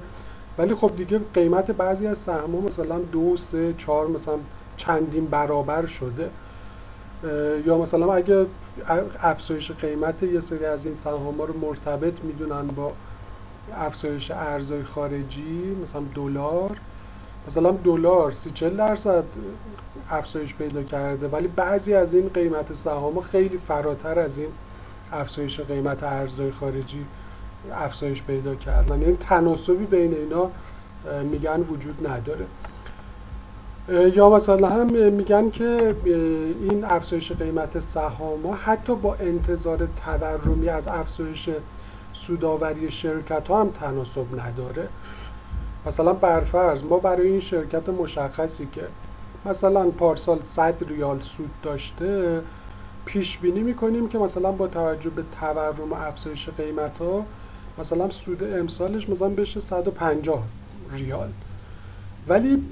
S1: ولی خب دیگه قیمت بعضی از سهم‌ها مثلا دو سه چهار مثلا چندین برابر شده. یا مثلا اگه افزایش قیمت یه سری از این سهام ها رو مرتبط می‌دونن با افزایش ارزهای خارجی مثلا دلار. مثلا دلار سی چل درصد افزایش پیدا کرده. ولی بعضی از این قیمت سهام خیلی فراتر از این افزایش قیمت ارزهای خارجی افزایش پیدا کردن. این یعنی تناسبی بین اینا میگن وجود نداره. یا مثلا هم میگن که این افزایش قیمت سهام حتی با انتظار تورمی از افزایش سوداوری شرکت ها هم تناسب نداره. مثلا برفرض ما برای این شرکت مشخصی که مثلا پارسال 100 ریال سود داشته پیش بینی می‌کنیم که مثلا با توجه به تورم و افزایش قیمت ها مثلا سود امسالش مثلا بشه 150 ریال. ولی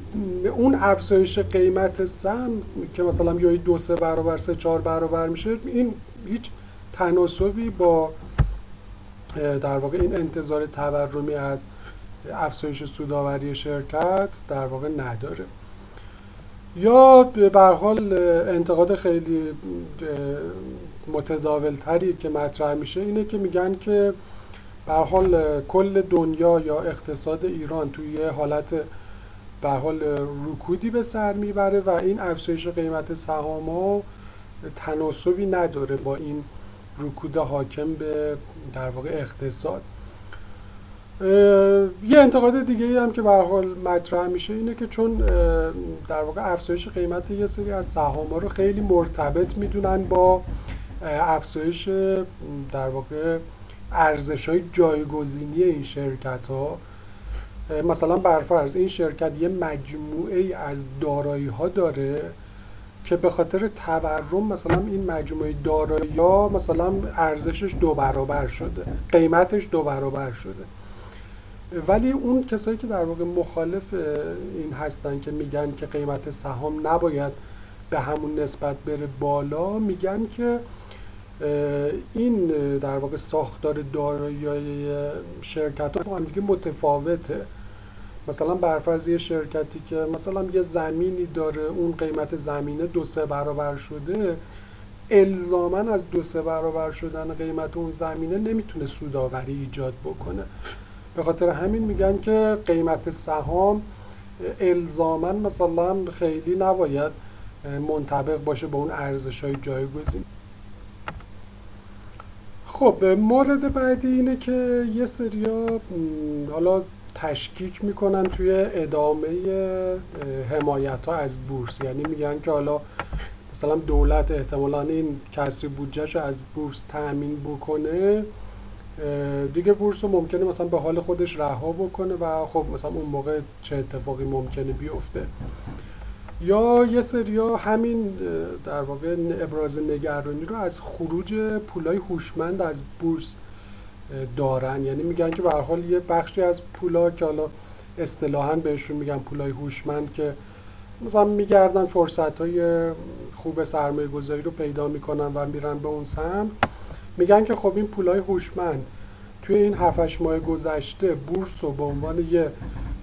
S1: اون افزایش قیمت سهم که مثلا یا دو سه برابر سه چهار برابر میشه این هیچ تناسبی با در واقع این انتظار تورمی از افزایش سوداوری شرکت در واقع نداره. یا به حال انتقاد خیلی متداول تری که مطرح میشه اینه که میگن که به حال کل دنیا یا اقتصاد ایران توی حالت به حال رکودی به سر می‌بره و این افزایش قیمت سهام ها تناسبی نداره با این رکود حاکم به در واقع اقتصاد. یه انتقاد دیگه ای هم که به حال مطرح میشه اینه که چون در واقع افزایش قیمت یه سری از سهام ها رو خیلی مرتبط می‌دونن با افزایش در واقع ارزش های جایگزینی این شرکت ها مثلا برفرض این شرکت یه مجموعه از دارایی ها داره که به خاطر تورم مثلا این مجموعه دارایی ها مثلا ارزشش دو برابر شده قیمتش دو برابر شده. ولی اون کسایی که در واقع مخالف این هستن که میگن که قیمت سهام نباید به همون نسبت بره بالا میگن که این در واقع ساختار دارایی شرکت ها متفاوته. مثلا برفرض یه شرکتی که مثلا یه زمینی داره اون قیمت زمینه دو سه برابر شده الزامن از دو سه برابر شدن قیمت اون زمینه نمی‌تونه سوداوری ایجاد بکنه. به خاطر همین میگن که قیمت سهام الزامن مثلا خیلی نباید منطبق باشه به اون ارزش های جایگزین. خب مورد بعدی اینه که یه سریا حالا تشکیک می‌کنن توی ادامه حمایت ها از بورس. یعنی میگن که حالا مثلا دولت احتمالا این کسری بودجهش از بورس تأمین بکنه دیگه بورس رو ممکنه مثلا به حال خودش رها بکنه و خب مثلا اون موقع چه اتفاقی ممکنه بیفته. یا یه سریا همین در واقع ابراز نگرانی رو از خروج پولای هوشمند از بورس دارن. یعنی میگن که به حال یه بخشی از پولا که حالا اصطلاحا بهشون میگن پولای هوشمند که مثلا میگردن فرصت های خوب سرمایه گذاری رو پیدا می‌کنن و میرن به اون سمت میگن که خب این پولای هوشمند. توی این 7 ماه گذشته بورس رو به عنوان یه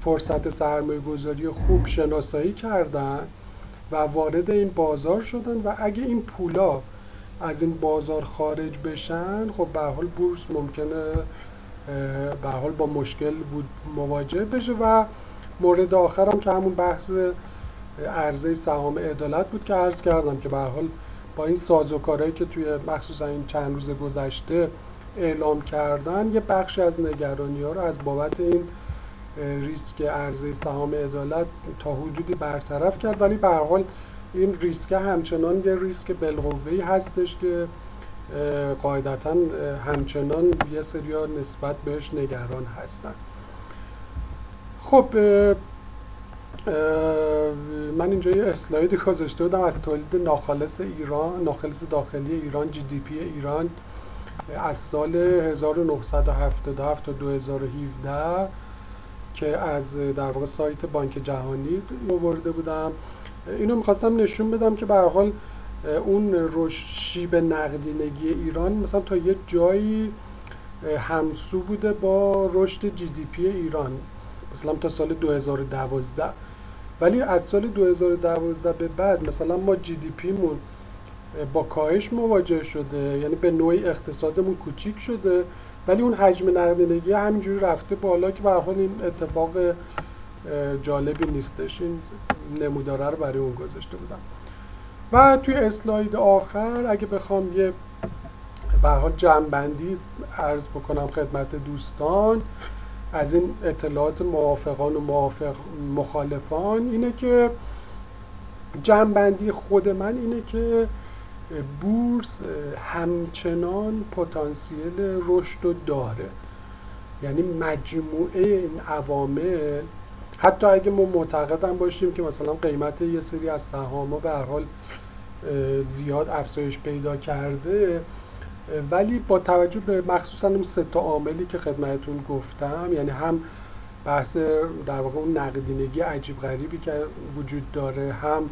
S1: فرصت سرمایه گذاری خوب شناسایی کردن و وارد این بازار شدن و اگه این پولا از این بازار خارج بشن خب به حال بورس ممکنه به حال با مشکل بود مواجه بشه و مورد آخرم که همون بحث عرضه سهام عدالت بود که عرض کردم که به حال با این سازوکارهایی که توی مخصوصا این چند روز گذشته اعلام کردن یه بخشی از نگرانی ها رو از بابت این ریسک عرضه سهام عدالت تا حدودی برطرف کرد. ولی به حال این ریسک همچنان یه ریسک بالقوه‌ای هستش که قاعدتا همچنان یه سریا نسبت بهش نگران هستن. خب من اینجا یه اسلایدی گذاشته بودم از تولید ناخالص ایران ناخالص داخلی ایران جی دی پی ایران از سال 1977 تا 2017 که از در واقع سایت بانک جهانی آورده بودم. اینو می‌خواستم نشون بدم که به حال اون شیب نقدینگی ایران مثلا تا یه جایی همسو بوده با رشد جی دی پی ایران مثلا تا سال 2012 ولی از سال 2012 به بعد مثلا ما جی دی پیمون با کاهش مواجه شده یعنی به نوعی اقتصادمون کوچیک شده. ولی اون حجم نقدینگی همینجوری رفته بالا که به حال این اتفاق جالبی نیستش. این نموداره رو برای اون گذاشته بودم. و توی اسلاید آخر اگه بخوام یه به حال جمعبندی عرض بکنم خدمت دوستان از این اطلاعات موافقان و موافق مخالفان اینه که جمعبندی خود من اینه که بورس همچنان پتانسیل رشد رو داره. یعنی مجموعه این عوامل حتی اگه ما معتقدم باشیم که مثلا قیمت یه سری از سهام به هر حال زیاد افزایش پیدا کرده. ولی با توجه به مخصوصا اون سه تا عاملی که خدمتتون گفتم یعنی هم بحث در واقع اون نقدینگی عجیب غریبی که وجود داره هم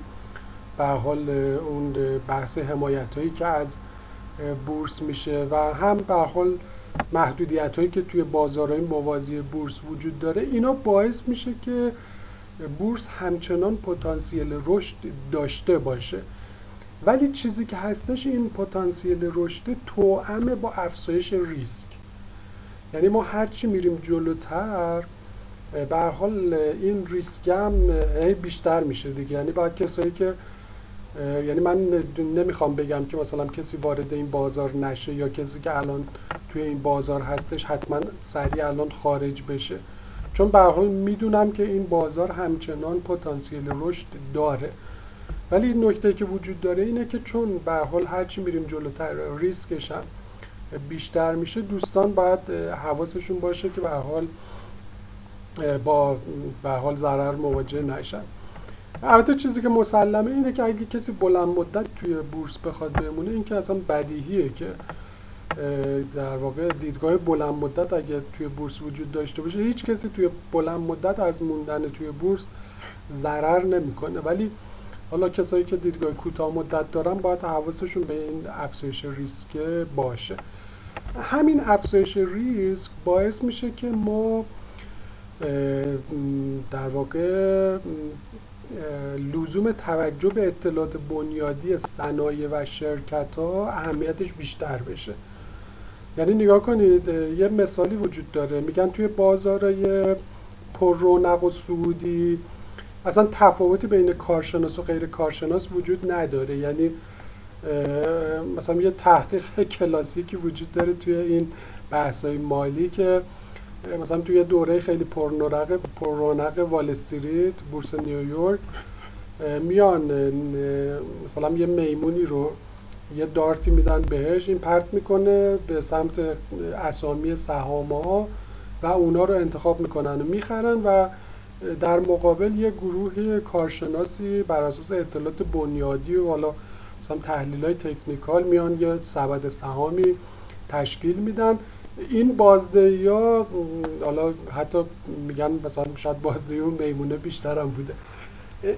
S1: به حال اون بحث حمایت هایی که از بورس میشه و هم به حال محدودیت هایی که توی بازارهای موازی بورس وجود داره اینا باعث میشه که بورس همچنان پتانسیل رشد داشته باشه. ولی چیزی که هستش این پتانسیل رشد توأمه با افزایش ریسک. یعنی ما هرچی میریم جلوتر به حال این ریسک هم بیشتر میشه دیگه. یعنی باید کسایی که یعنی من نمی‌خوام بگم که مثلا کسی وارد این بازار نشه یا کسی که الان توی این بازار هستش حتما سریع الان خارج بشه. چون به حال می‌دونم که این بازار همچنان پتانسیل رشد داره. ولی نکته که وجود داره اینه که چون به حال هرچی میریم جلوتر ریسکش هم بیشتر میشه دوستان باید حواسشون باشه که به حال با به حال ضرر مواجه نشن. البته چیزی که مسلمه اینه که اگه کسی بلند مدت توی بورس بخواد بمونه این که اصلا بدیهیه که در واقع دیدگاه بلند مدت اگه توی بورس وجود داشته باشه هیچ کسی توی بلند مدت از موندن توی بورس ضرر نمی‌کنه. ولی حالا کسایی که دیدگاه کوتاه مدت دارن باید حواسشون به این افزایش ریسک باشه. همین افزایش ریسک باعث میشه که ما در واقع لزوم توجه به اطلاعات بنیادی صنایع و شرکت ها اهمیتش بیشتر بشه. یعنی نگاه کنید یه مثالی وجود داره. میگن توی بازارهای پر رونق و سعودی اصلا تفاوتی بین کارشناس و غیر کارشناس وجود نداره. یعنی مثلا یه تحقیق [laughs] کلاسیکی وجود داره توی این بحث های مالی که مثلا توی دوره خیلی پرنورق پررونق وال استریت بورس نیویورک میان مثلا یه میمونی رو یه دارتی میدن بهش این پرت می‌کنه به سمت اسامی سهام ها و اونا رو انتخاب می‌کنن و می‌خرن و در مقابل یه گروه کارشناسی بر اساس اطلاعات بنیادی و حالا مثلا تحلیل های تکنیکال میان یه سبد سهامی تشکیل میدن. این بازدهی ها حالا حتی میگن مثلا شاید بازدهی اون میمونه بیشتر هم بوده.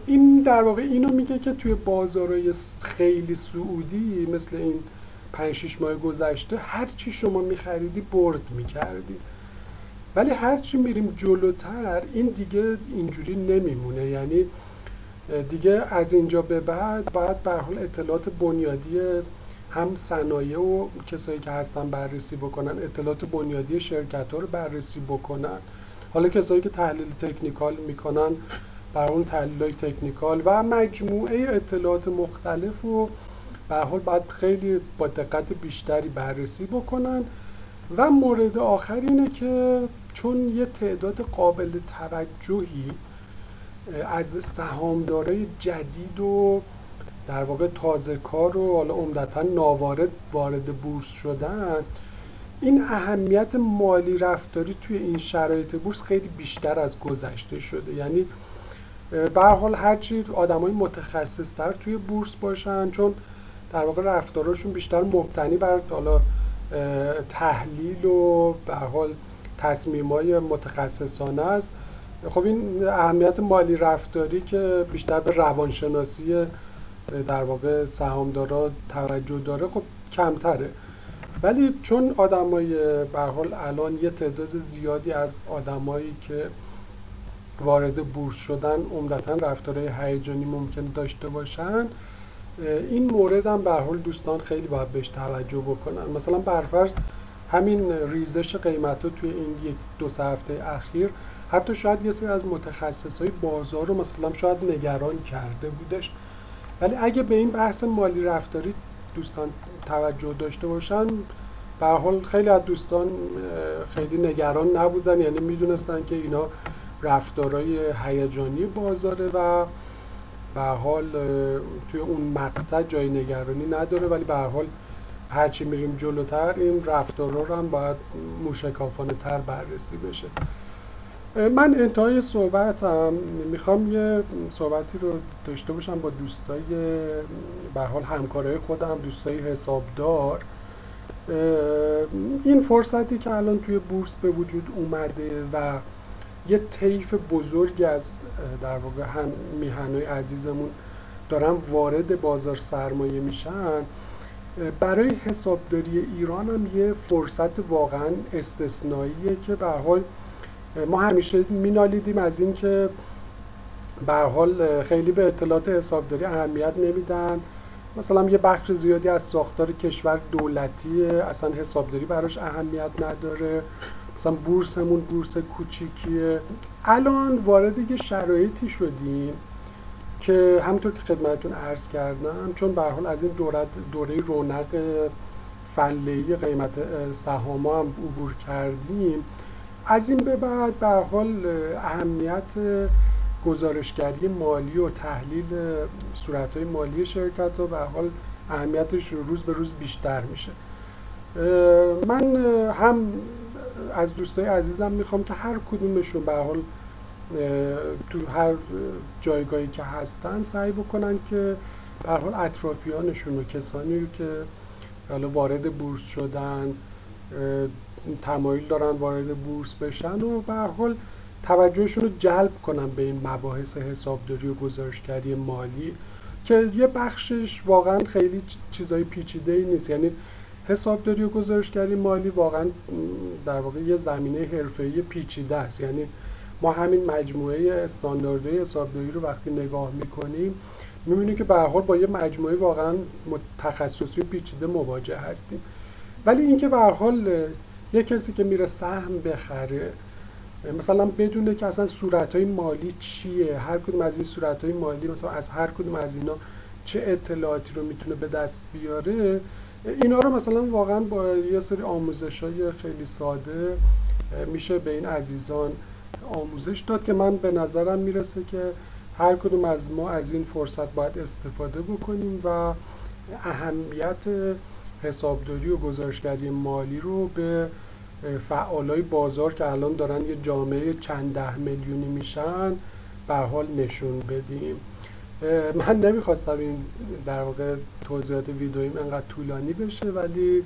S1: این در واقع اینو میگه که توی بازارهای خیلی سعودی مثل این پنج شیش ماه گذشته هر چی شما میخریدی برد می‌کردی. ولی هرچی میریم جلوتر این دیگه اینجوری نمیمونه. یعنی دیگه از اینجا به بعد باید به حال اطلاعات بنیادی هم صنایع و کسایی که هستن بررسی بکنن اطلاعات بنیادی شرکت ها رو بررسی بکنن. حالا کسایی که تحلیل تکنیکال می‌کنن بر اون تحلیل های تکنیکال و مجموعه اطلاعات مختلف و به حال باید خیلی با دقت بیشتری بررسی بکنن. و مورد آخر اینه که چون یه تعداد قابل توجهی از سهامدارای جدید و در واقع تازه کار و حالا عمدتا ناوارد وارد بورس شدن این اهمیت مالی رفتاری توی این شرایط بورس خیلی بیشتر از گذشته شده. یعنی به حال هرچی آدمای متخصص تر توی بورس باشن چون در واقع رفتاراشون بیشتر مبتنی بر حالا تحلیل و به حال تصمیم های متخصصانه است. خب این اهمیت مالی رفتاری که بیشتر به روانشناسی در واقع سهامدارا توجه داره خب کمتره. ولی چون آدمای به حال الان یه تعداد زیادی از آدمایی که وارد بورس شدن عمدتا رفتارهای هیجانی ممکن داشته باشن این مورد هم به حال دوستان خیلی باید بهش توجه بکنن. مثلا برفرض همین ریزش قیمت ها توی این یک دو سه هفته اخیر حتی شاید یه سری از متخصص های بازار رو مثلا شاید نگران کرده بودش. ولی اگه به این بحث مالی رفتاری دوستان توجه داشته باشن به حال خیلی از دوستان خیلی نگران نبودن. یعنی می‌دونستن که اینا رفتارهای هیجانی بازاره و به حال توی اون مقطع جای نگرانی نداره. ولی به حال هرچی میریم جلوتر این رفتارها رو هم باید موشکافانه تر بررسی بشه. من انتهای صحبتم می‌خوام یه صحبتی رو داشته باشم با دوستای به حال همکارای خودم دوستای حسابدار. این فرصتی که الان توی بورس به وجود اومده و یه طیف بزرگی از در واقع هم میهنای عزیزمون دارن وارد بازار سرمایه میشن برای حسابداری ایران هم یه فرصت واقعا استثنائیه که به حال ما همیشه مینالیدیم از اینکه به حال خیلی به اطلاعات حسابداری اهمیت نمیدن. مثلا یه بخش زیادی از ساختار کشور دولتیه اصلا حسابداری براش اهمیت نداره. مثلا بورسمون بورس کوچیکیه. الان وارد یه شرایطی شدیم که همونطور که خدمتتون عرض کردم چون به حال از این دوره, دوره رونق فلهی قیمت سهام هم عبور کردیم از این به بعد به حال اهمیت گزارشگری مالی و تحلیل صورت مالی شرکت و به حال اهمیتش روز به روز بیشتر میشه. من هم از دوستای عزیزم می‌خوام که هر کدومشون به حال تو هر جایگاهی که هستن سعی بکنن که به حال اطرافیانشون و کسانی رو که حالا وارد بورس شدن تمایل دارن وارد بورس بشن و به حال توجهشون رو جلب کنن به این مباحث حسابداری و گزارشگری مالی که یه بخشش واقعا خیلی چیزای پیچیده ای نیست. یعنی حسابداری و گزارشگری مالی واقعا در واقع یه زمینه حرفه‌ای پیچیده است. یعنی ما همین مجموعه استانداردهای حسابداری رو وقتی نگاه می‌کنیم می‌بینیم که به حال با یه مجموعه واقعا تخصصی و پیچیده مواجه هستیم. ولی اینکه به یه کسی که میره سهم بخره مثلا بدونه که اصلا صورت های مالی چیه هر کدوم از این صورت های مالی مثلا از هر کدوم از اینا چه اطلاعاتی رو می‌تونه به دست بیاره اینا رو مثلا واقعا با یه سری آموزش های خیلی ساده میشه به این عزیزان آموزش داد که من به نظرم می‌رسه که هر کدوم از ما از این فرصت باید استفاده بکنیم و اهمیت حسابداری و گزارشگری مالی رو به فعالای بازار که الان دارن یه جامعه چند ده میلیونی میشن به حال نشون بدیم. من نمی‌خواستم این در واقع توضیحات ویدئویم انقدر طولانی بشه ولی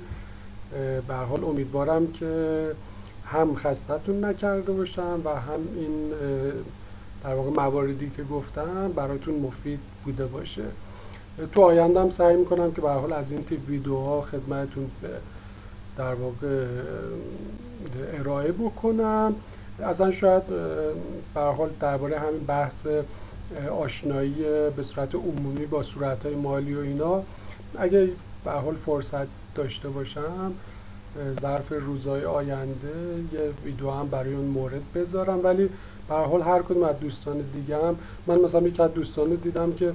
S1: به حال امیدوارم که هم خستتون نکرده باشم و هم این در واقع مواردی که گفتم براتون مفید بوده باشه. تو آیندهم سعی می‌کنم که به حال از این تیپ ویدیوها خدمتتون در واقع ارائه بکنم. اصلا شاید به حال درباره همین بحث آشنایی به صورت عمومی با صورت های مالی و اینا اگه به حال فرصت داشته باشم ظرف روزهای آینده یه ویدیو هم برای اون مورد بذارم. ولی به حال هر کدوم از دوستان دیگه هم من مثلا یکی از دوستان دیدم که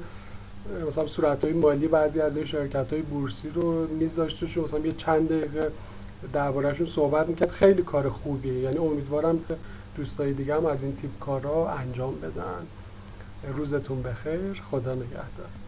S1: مثلا صورت های مالی بعضی از شرکت های بورسی رو میذاشته شو مثلا یه چند دقیقه دربارهشون صحبت می‌کرد. خیلی کار خوبیه. یعنی امیدوارم که دوستای دیگه هم از این تیپ کارا انجام بدن. روزتون بخیر. خدا نگهدار.